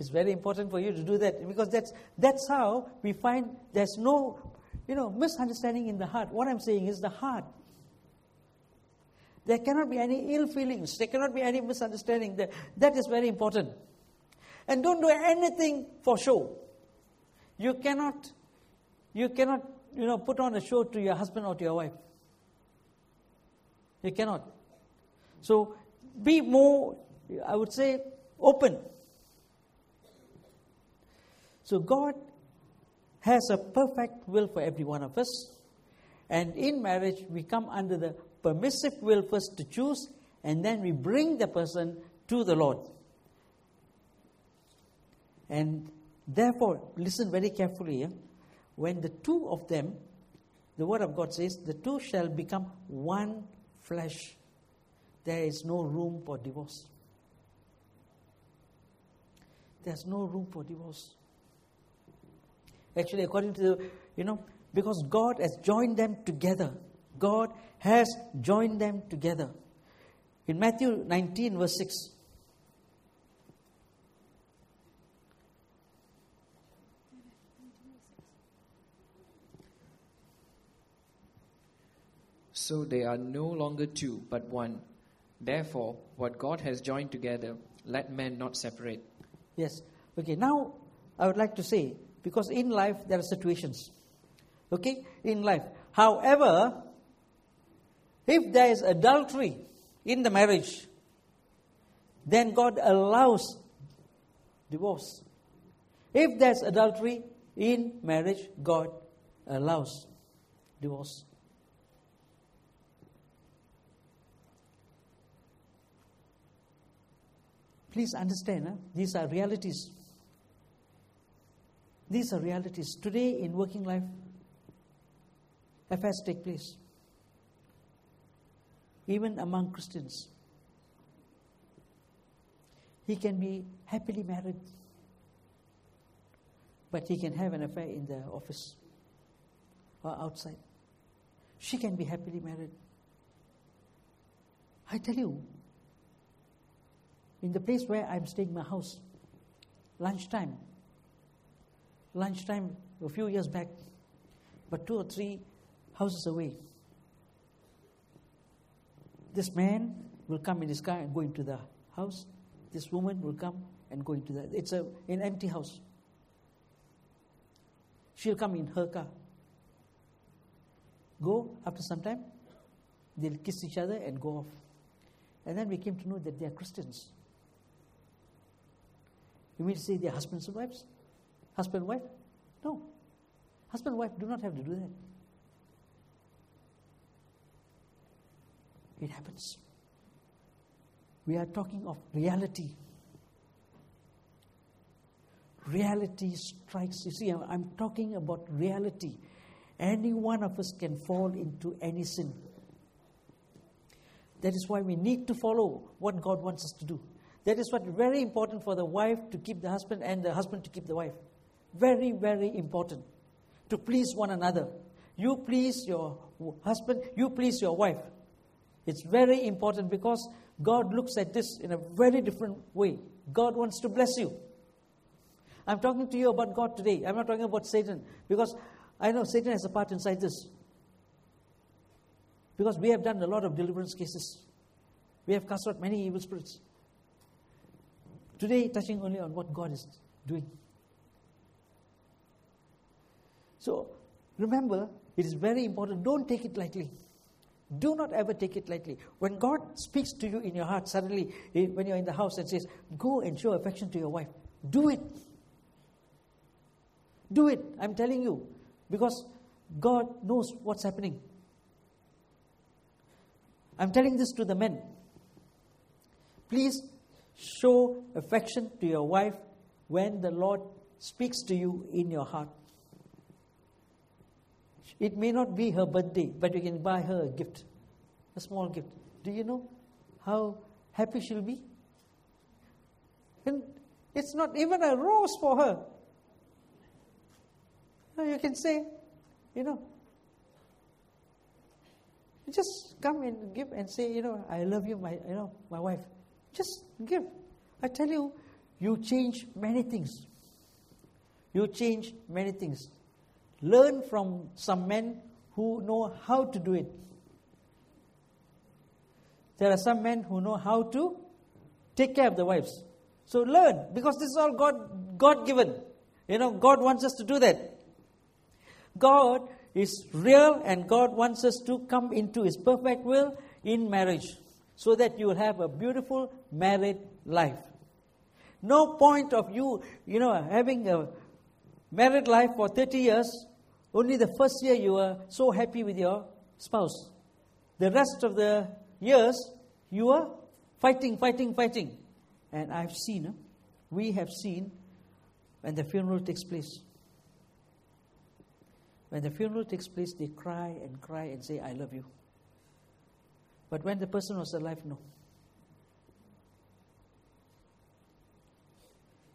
it's very important for you to do that because that's, that's how we find there's no, you know, misunderstanding in the heart. What I'm saying is the heart. There cannot be any ill feelings. There cannot be any misunderstanding. That, that is very important. And don't do anything for show. You cannot, you cannot, you know, put on a show to your husband or to your wife. You cannot. So be more, I would say, open. So God has a perfect will for every one of us. And in marriage, we come under the permissive will first to choose, and then we bring the person to the Lord. And therefore, listen very carefully. Yeah? When the two of them, the Word of God says, the two shall become one flesh. There is no room for divorce. There's no room for divorce. Actually, according to the, you know, because God has joined them together. God has joined them together. In Matthew 19, verse 6, So they are no longer two, but one. Therefore, what God has joined together, let man not separate. Yes. Okay, now I would like to say, because in life there are situations. Okay, in life. However, if there is adultery in the marriage, then God allows divorce. If there's adultery in marriage, God allows divorce. Please understand, huh? these are realities. These are realities. Today in working life, affairs take place. Even among Christians. He can be happily married, but he can have an affair in the office or outside. She can be happily married. I tell you, in the place where I'm staying, my house, lunchtime, lunchtime a few years back, but two or three houses away, this man will come in his car and go into the house. This woman will come and go into the. It's a, an empty house. She'll come in her car. Go after some time, they'll kiss each other and go off. And then we came to know that they are Christians. You mean to say they're husbands and wives? Husband and wife? No. Husband and wife do not have to do that. It happens. We are talking of reality. Reality strikes. You see, I'm- talking about reality. Any one of us can fall into any sin. That is why we need to follow what God wants us to do. That is what very important for the wife to keep the husband and the husband to keep the wife. Very, very important. To please one another. You please your husband, you please your wife. It's very important because God looks at this in a very different way. God wants to bless you. I'm talking to you about God today. I'm not talking about Satan because I know Satan has a part inside this. Because we have done a lot of deliverance cases. We have cast out many evil spirits. Today, touching only on what God is doing. So, remember, it is very important. Don't take it lightly. Do not ever take it lightly. When God speaks to you in your heart, suddenly, eh, when you're in the house and says, Go and show affection to your wife, do it. Do it. I'm telling you. Because God knows what's happening. I'm telling this to the men. Please show affection to your wife when the Lord speaks to you in your heart. It may not be her birthday, but you can buy her a gift, a small gift. Do you know how happy she'll be? And it's not even a rose for her. You can say, you know, just come and give and say, you know, I love you, my, you know, my wife. Just give. I tell you, you change many things. You change many things. Learn from some men who know how to do it. There are some men who know how to take care of the wives. So learn, because this is all God God given. You know, God wants us to do that. God is real and God wants us to come into His perfect will in marriage. so that you will have a beautiful married life. No point of you, you know, having a married life for 30 years, only the first year you are so happy with your spouse. The rest of the years, you are fighting, fighting, fighting. And I've seen, we have seen when the funeral takes place. When the funeral takes place, they cry and cry and say, I love you. But when the person was alive, no.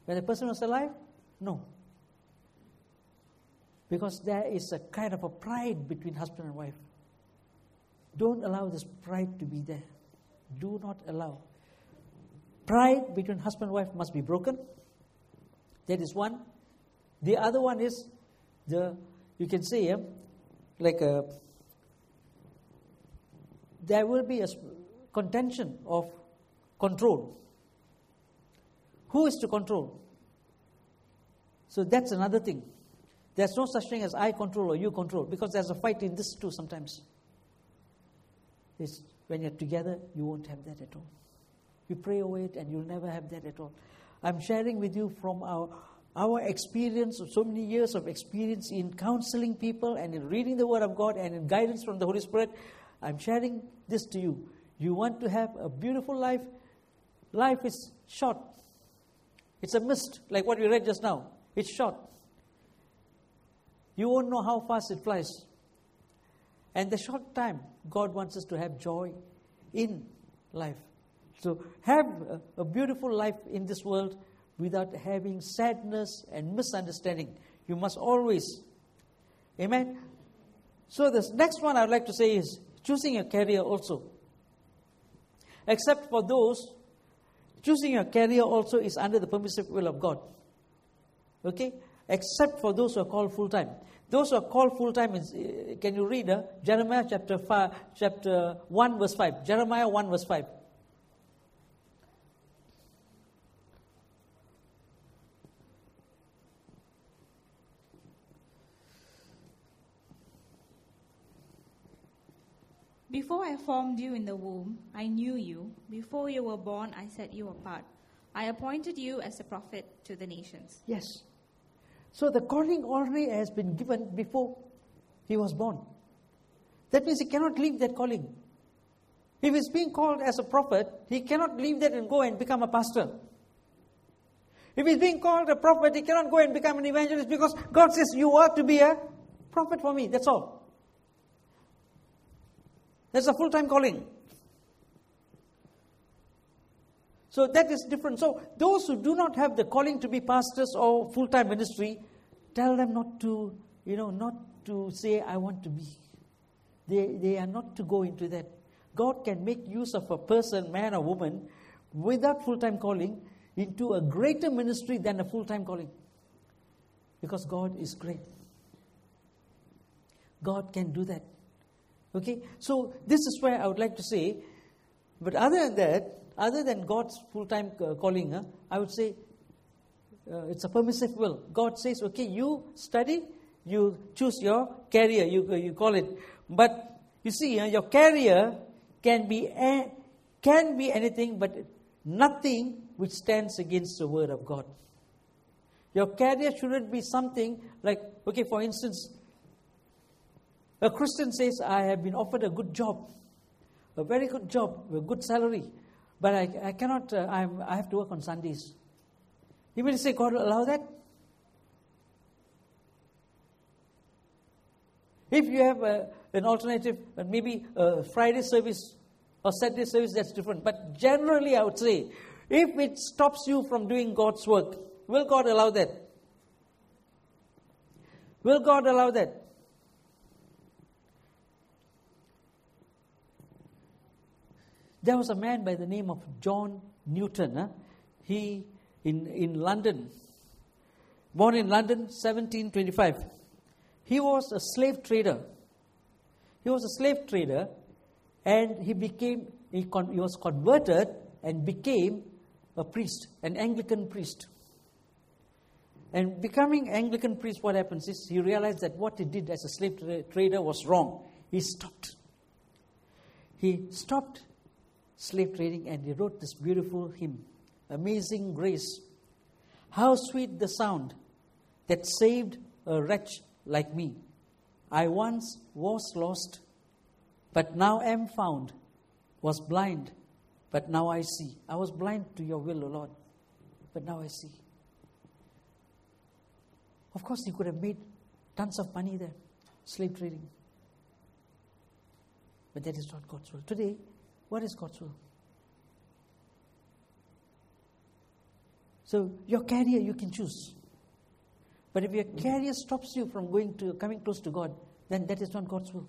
When the person was alive, no. Because there is a kind of a pride between husband and wife. Don't allow this pride to be there. Do not allow. Pride between husband and wife must be broken. That is one. The other one is the, you can see yeah, like a, there will be a contention of control. Who is to control? So that's another thing. There's no such thing as I control or you control because there's a fight in this too sometimes. It's when you're together, you won't have that at all. You pray over it and you'll never have that at all. I'm sharing with you from our, our experience, of so many years of experience in counseling people and in reading the Word of God and in guidance from the Holy Spirit. I'm sharing this to you. You want to have a beautiful life? Life is short. It's a mist, like what we read just now. It's short. You won't know how fast it flies. And the short time, God wants us to have joy in life. So have a, a beautiful life in this world without having sadness and misunderstanding. You must always. Amen. So the next one I'd like to say is choosing a career also. Except for those, choosing a career also is under the permissive will of God. Okay? Except for those who are called full time. Those who are called full time, uh, can you read uh, Jeremiah chapter, five, chapter 1, verse 5? Jeremiah 1, verse 5. Before I formed you in the womb, I knew you. Before you were born, I set you apart. I appointed you as a prophet to the nations. Yes. So the calling already has been given before he was born. That means he cannot leave that calling. If he's being called as a prophet, he cannot leave that and go and become a pastor. If he's being called a prophet, he cannot go and become an evangelist because God says, You are to be a prophet for me. That's all. That's a full time calling. So that is different. So those who do not have the calling to be pastors or full time ministry, tell them not to, you know, not to say, I want to be. They, they are not to go into that. God can make use of a person, man or woman, without full time calling into a greater ministry than a full time calling. Because God is great. God can do that. Okay? So, this is where I would like to say, but other than that, other than God's full time uh, calling, uh, I would say uh, it's a permissive will. God says, okay, you study, you choose your career, you, uh, you call it. But you see, uh, your career can be, a, can be anything, but nothing which stands against the word of God. Your career shouldn't be something like, okay, for instance, a Christian says, I have been offered a good job, a very good job, a good salary, but I, I cannot, uh, i have to work on Sundays. You will say, God will allow that? If you have a, an alternative, uh, maybe a Friday service or Saturday service, that's different. But generally, I would say, if it stops you from doing God's work, will God allow that? Will God allow that? There was a man by the name of John Newton. Huh? He, in, in London, born in London, 1725. He was a slave trader. He was a slave trader and he became, he, con, he was converted and became a priest, an Anglican priest. And becoming Anglican priest, what happens is he realized that what he did as a slave tra- trader was wrong. He stopped. He stopped slave trading and he wrote this beautiful hymn Amazing Grace. How sweet the sound that saved a wretch like me. I once was lost, but now am found, was blind, but now I see. I was blind to your will, O Lord, but now I see. Of course, he could have made tons of money there, slave trading. But that is not God's will. Today, what is God's will? So, your career you can choose. But if your mm-hmm. career stops you from going to coming close to God, then that is not God's will.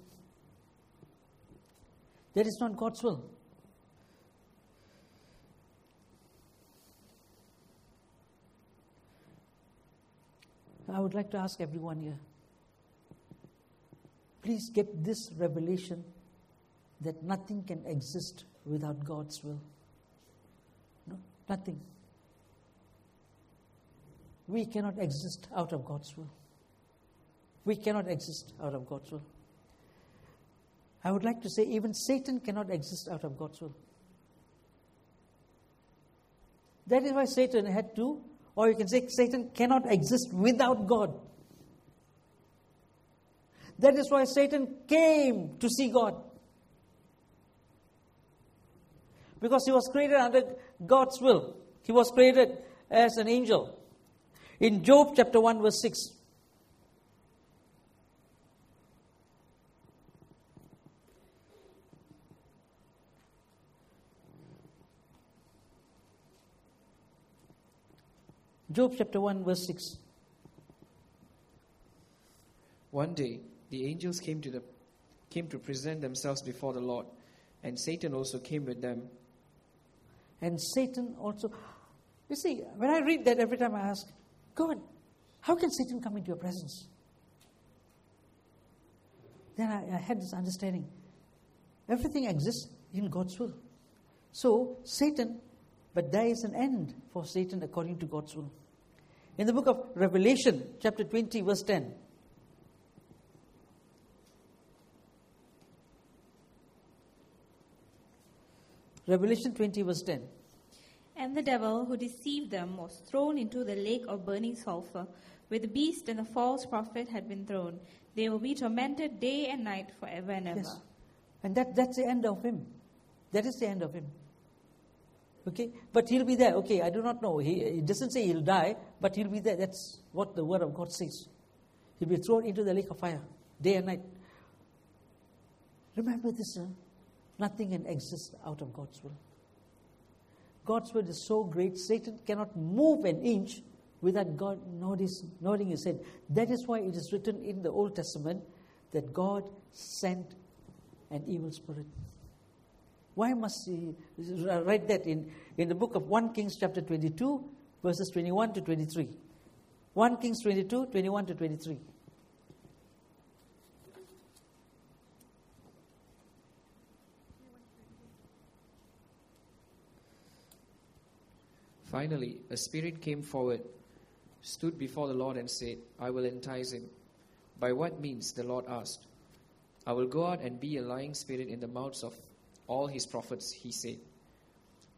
That is not God's will. I would like to ask everyone here please get this revelation that nothing can exist without God's will. No, nothing. We cannot exist out of God's will. We cannot exist out of God's will. I would like to say, even Satan cannot exist out of God's will. That is why Satan had to, or you can say, Satan cannot exist without God. That is why Satan came to see God. Because he was created under God's will, he was created as an angel. In Job chapter 1, verse 6, Job chapter 1, verse 6. One day, the angels came to, the, came to present themselves before the Lord, and Satan also came with them. And Satan also. You see, when I read that, every time I ask, God, how can Satan come into your presence? Then I, I had this understanding. Everything exists in God's will. So, Satan, but there is an end for Satan according to God's will. In the book of Revelation, chapter 20, verse 10. Revelation 20, verse 10. And the devil who deceived them was thrown into the lake of burning sulfur, where the beast and the false prophet had been thrown. They will be tormented day and night forever and ever. Yes. And that, that's the end of him. That is the end of him. Okay? But he'll be there. Okay, I do not know. He, he doesn't say he'll die, but he'll be there. That's what the word of God says. He'll be thrown into the lake of fire day and night. Remember this, sir. Nothing can exist out of God's will. God's will is so great, Satan cannot move an inch without God nodding his head. That is why it is written in the Old Testament that God sent an evil spirit. Why must he write that in, in the book of 1 Kings, chapter 22, verses 21 to 23? 1 Kings 22, 21 to 23. Finally, a spirit came forward, stood before the Lord, and said, I will entice him. By what means? the Lord asked. I will go out and be a lying spirit in the mouths of all his prophets, he said.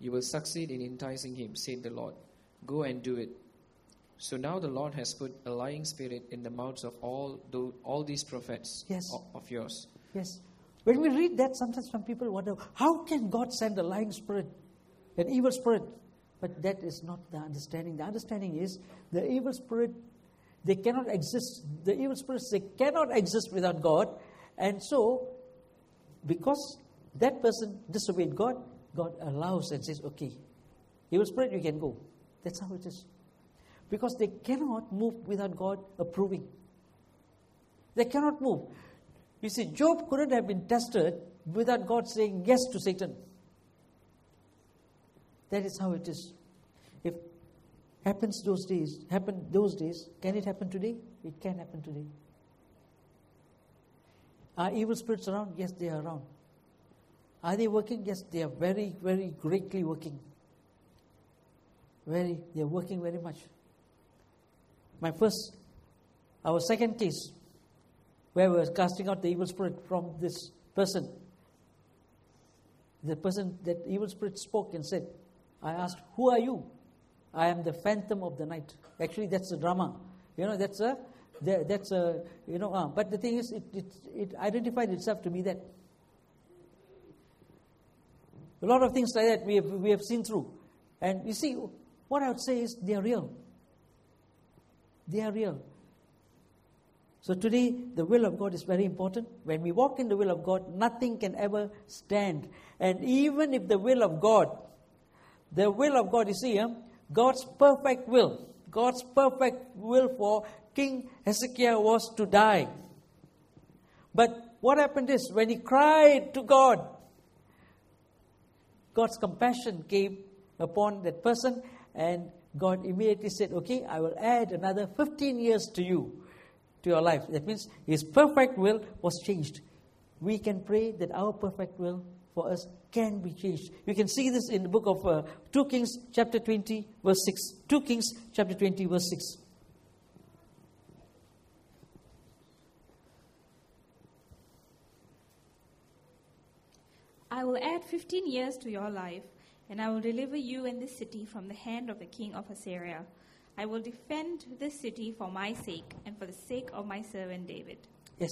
You will succeed in enticing him, said the Lord. Go and do it. So now the Lord has put a lying spirit in the mouths of all, the, all these prophets Yes. of, of yours. Yes. When we read that, sometimes some people wonder, how can God send a lying spirit, an evil spirit? But that is not the understanding. The understanding is the evil spirit, they cannot exist. The evil spirits, they cannot exist without God. And so, because that person disobeyed God, God allows and says, okay, evil spirit, you can go. That's how it is. Because they cannot move without God approving. They cannot move. You see, Job couldn't have been tested without God saying yes to Satan. That is how it is. If happens those days, happened those days, can it happen today? It can happen today. Are evil spirits around? Yes, they are around. Are they working? Yes, they are very, very greatly working. Very, they are working very much. My first, our second case, where we were casting out the evil spirit from this person. The person, that evil spirit spoke and said, I asked, Who are you? I am the phantom of the night. Actually, that's a drama. You know, that's a, that- that's a, you know, uh, but the thing is, it, it, it identified itself to be that. A lot of things like that we have, we have seen through. And you see, what I would say is they are real. They are real. So today, the will of God is very important. When we walk in the will of God, nothing can ever stand. And even if the will of God, the will of God, see, huh? God's perfect will, God's perfect will for King Hezekiah was to die. But what happened is, when he cried to God, God's compassion came upon that person, and God immediately said, Okay, I will add another 15 years to you, to your life. That means his perfect will was changed. We can pray that our perfect will for us can be changed. You can see this in the book of uh, 2 Kings, chapter 20, verse 6. 2 Kings, chapter 20, verse 6. I will add 15 years to your life, and I will deliver you and this city from the hand of the king of Assyria. I will defend this city for my sake and for the sake of my servant David. Yes.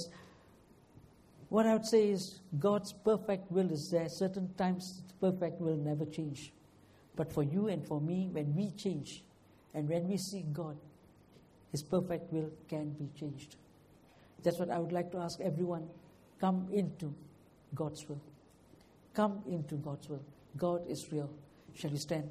What I would say is God's perfect will is there. Certain times, perfect will never change. But for you and for me, when we change and when we seek God, His perfect will can be changed. That's what I would like to ask everyone come into God's will. Come into God's will. God is real. Shall we stand?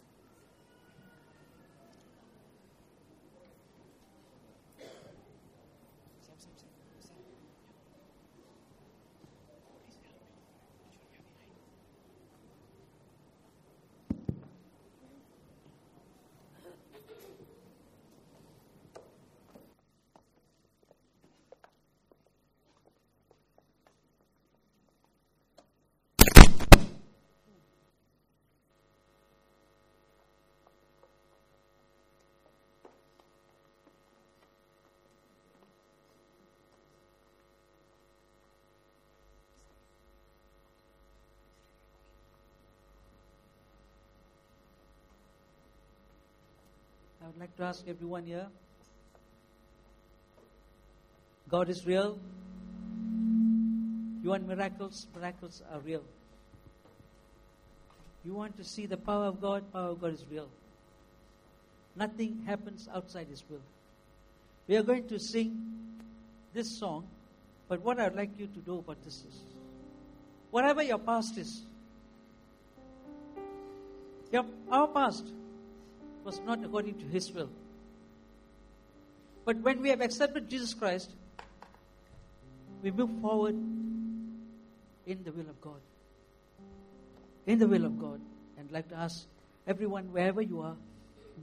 Would like to ask everyone here God is real. You want miracles? Miracles are real. You want to see the power of God? Power of God is real. Nothing happens outside His will. We are going to sing this song, but what I'd like you to do about this is whatever your past is, your, our past was not according to His will. But when we have accepted Jesus Christ, we move forward in the will of God. In the will of God. And I'd like to ask everyone, wherever you are,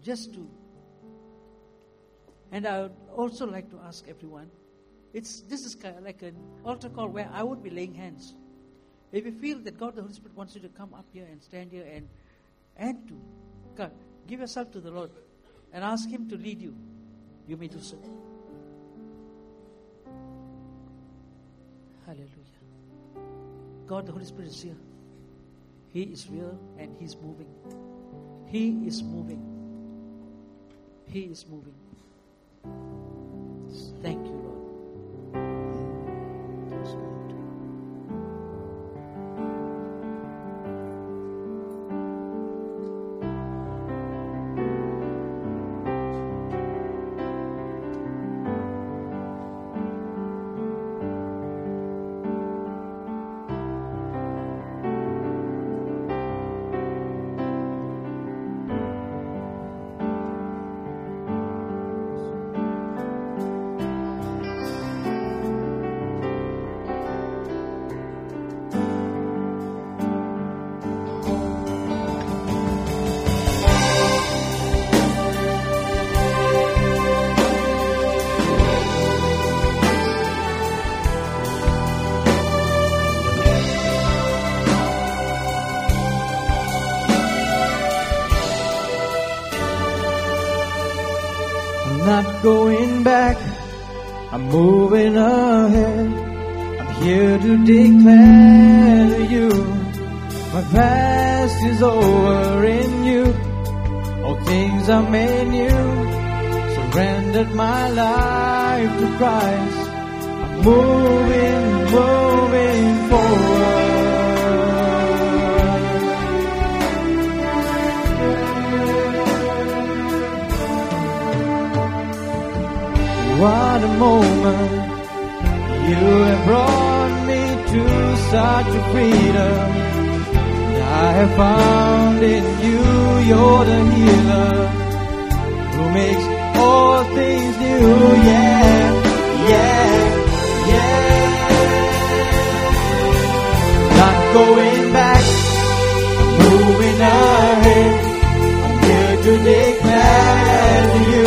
just to. And I would also like to ask everyone, it's this is kind of like an altar call where I would be laying hands. If you feel that God the Holy Spirit wants you to come up here and stand here and and to give yourself to the Lord and ask Him to lead you, you may do so. Hallelujah. God the Holy Spirit is here. He is real and He's moving. He is moving. He is moving. Thank you, moving ahead. I'm here to declare to you my past is over in you. All things are made new. Surrendered my life to Christ. I'm moving, moving forward. What a moment you have brought me to such a freedom. I have found in you, you're the healer who makes all things new. Yeah, yeah, yeah. Not going back, moving ahead. I'm here to declare to you,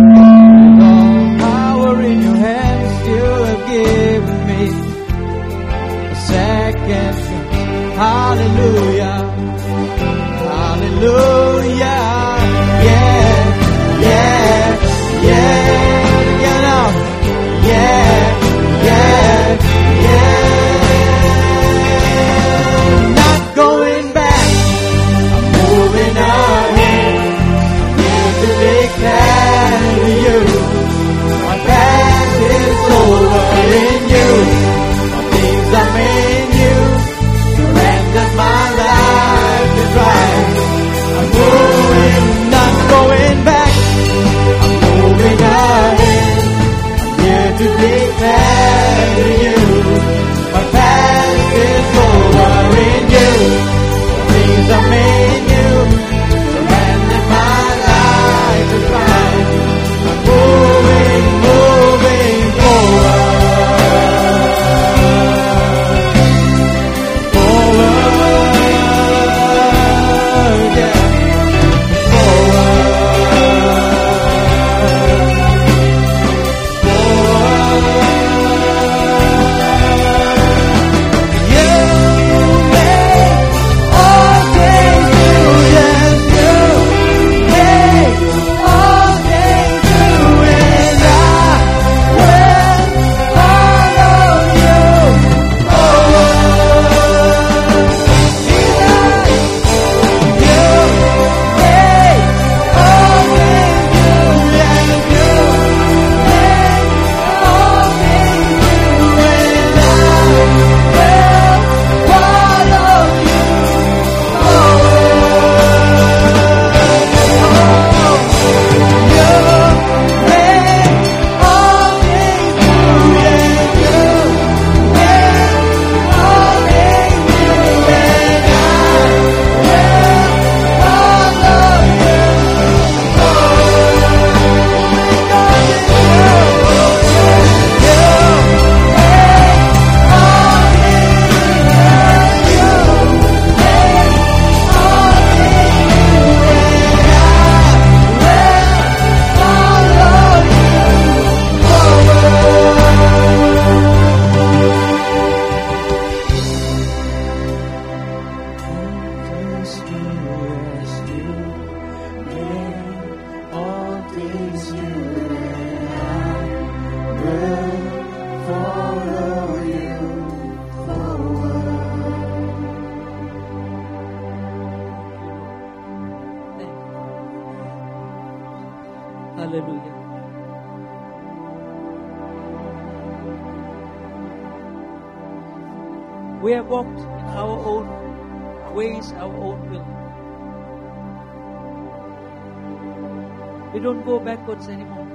We don't go backwards anymore.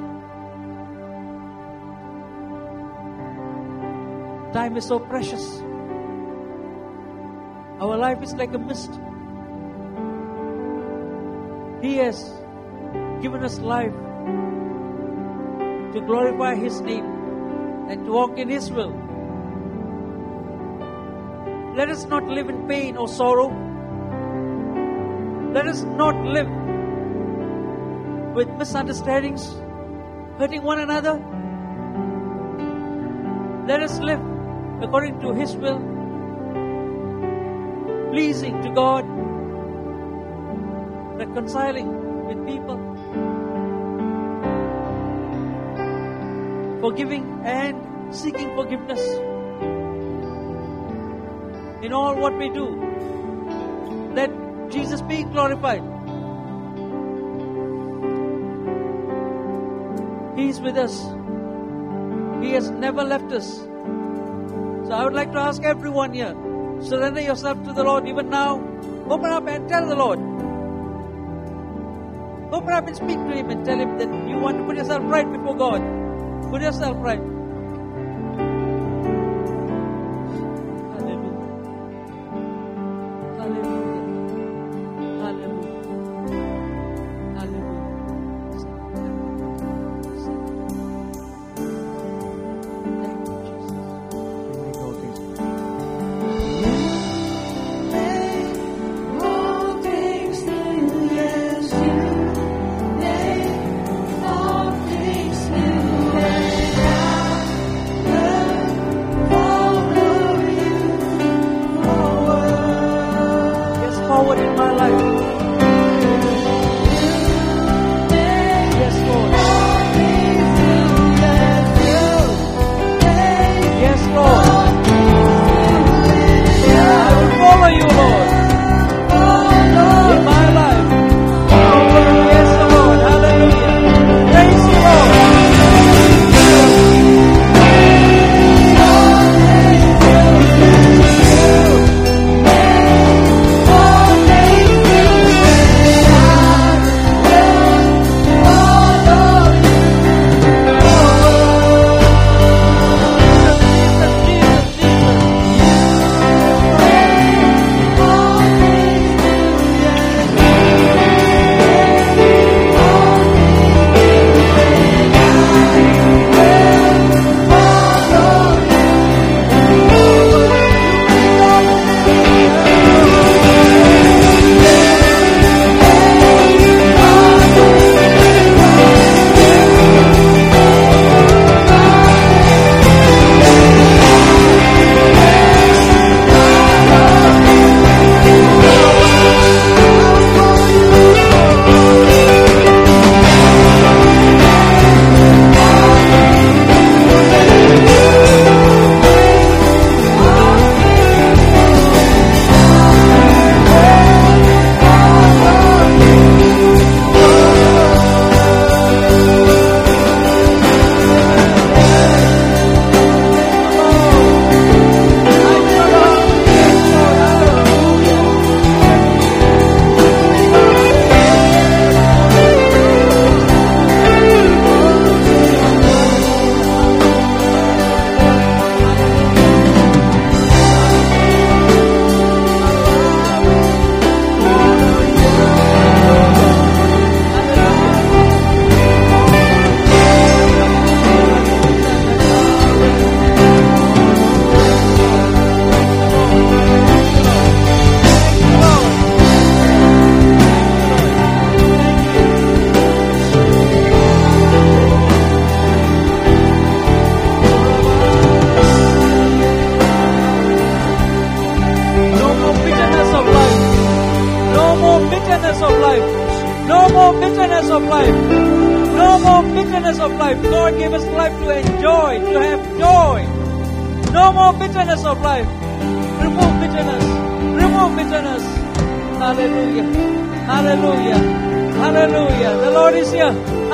Time is so precious. Our life is like a mist. He has given us life to glorify His name and to walk in His will. Let us not live in pain or sorrow. Let us not live misunderstandings, hurting one another. Let us live according to His will, pleasing to God, reconciling with people, forgiving and seeking forgiveness in all what we do. Let Jesus be glorified. With us. He has never left us. So I would like to ask everyone here, surrender yourself to the Lord even now. Open up and tell the Lord. Open up and speak to Him and tell Him that you want to put yourself right before God. Put yourself right.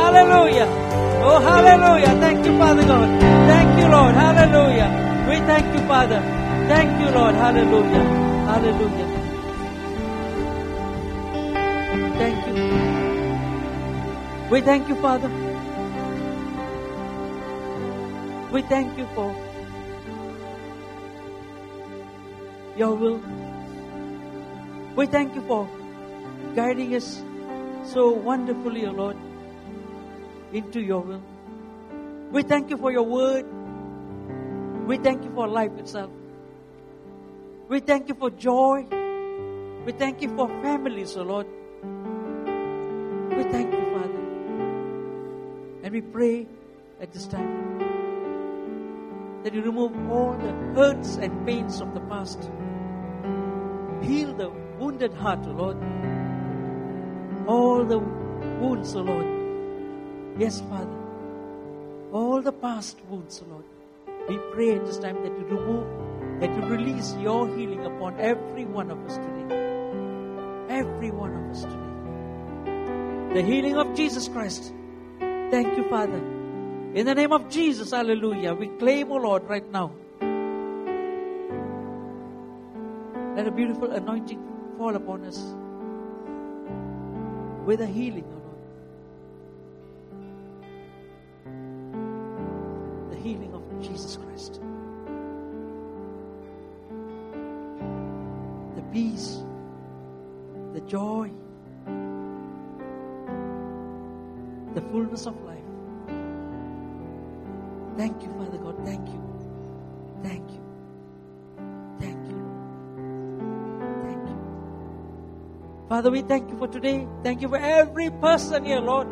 Hallelujah. Oh, hallelujah. Thank you, Father God. Thank you, Lord. Hallelujah. We thank you, Father. Thank you, Lord. Hallelujah. Hallelujah. Thank you. We thank you, Father. We thank you for your will. We thank you for guiding us so wonderfully, O Lord, into your will. We thank you for your word. We thank you for life itself. We thank you for joy. We thank you for families, O Lord. We thank you, Father. And we pray at this time that you remove all the hurts and pains of the past. Heal the wounded heart, O Lord. All the wounds, O Lord. Yes, Father. All the past wounds, Lord. We pray at this time that you remove, that you release your healing upon every one of us today. Every one of us today. The healing of Jesus Christ. Thank you, Father. In the name of Jesus, hallelujah. We claim, O Lord, right now. Let a beautiful anointing fall upon us with a healing, healing of Jesus Christ. The peace, the joy, the fullness of life. Thank you, Father God. Thank you. Thank you. Thank you. Thank you. Father, we thank you for today. Thank you for every person here, Lord.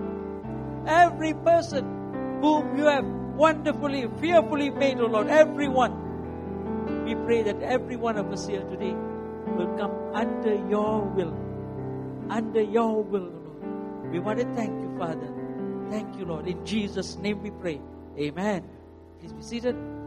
Every person whom you have wonderfully, fearfully made, O Lord. Everyone. We pray that every one of us here today will come under your will. Under your will, O Lord. We want to thank you, Father. Thank you, Lord. In Jesus' name we pray. Amen. Please be seated.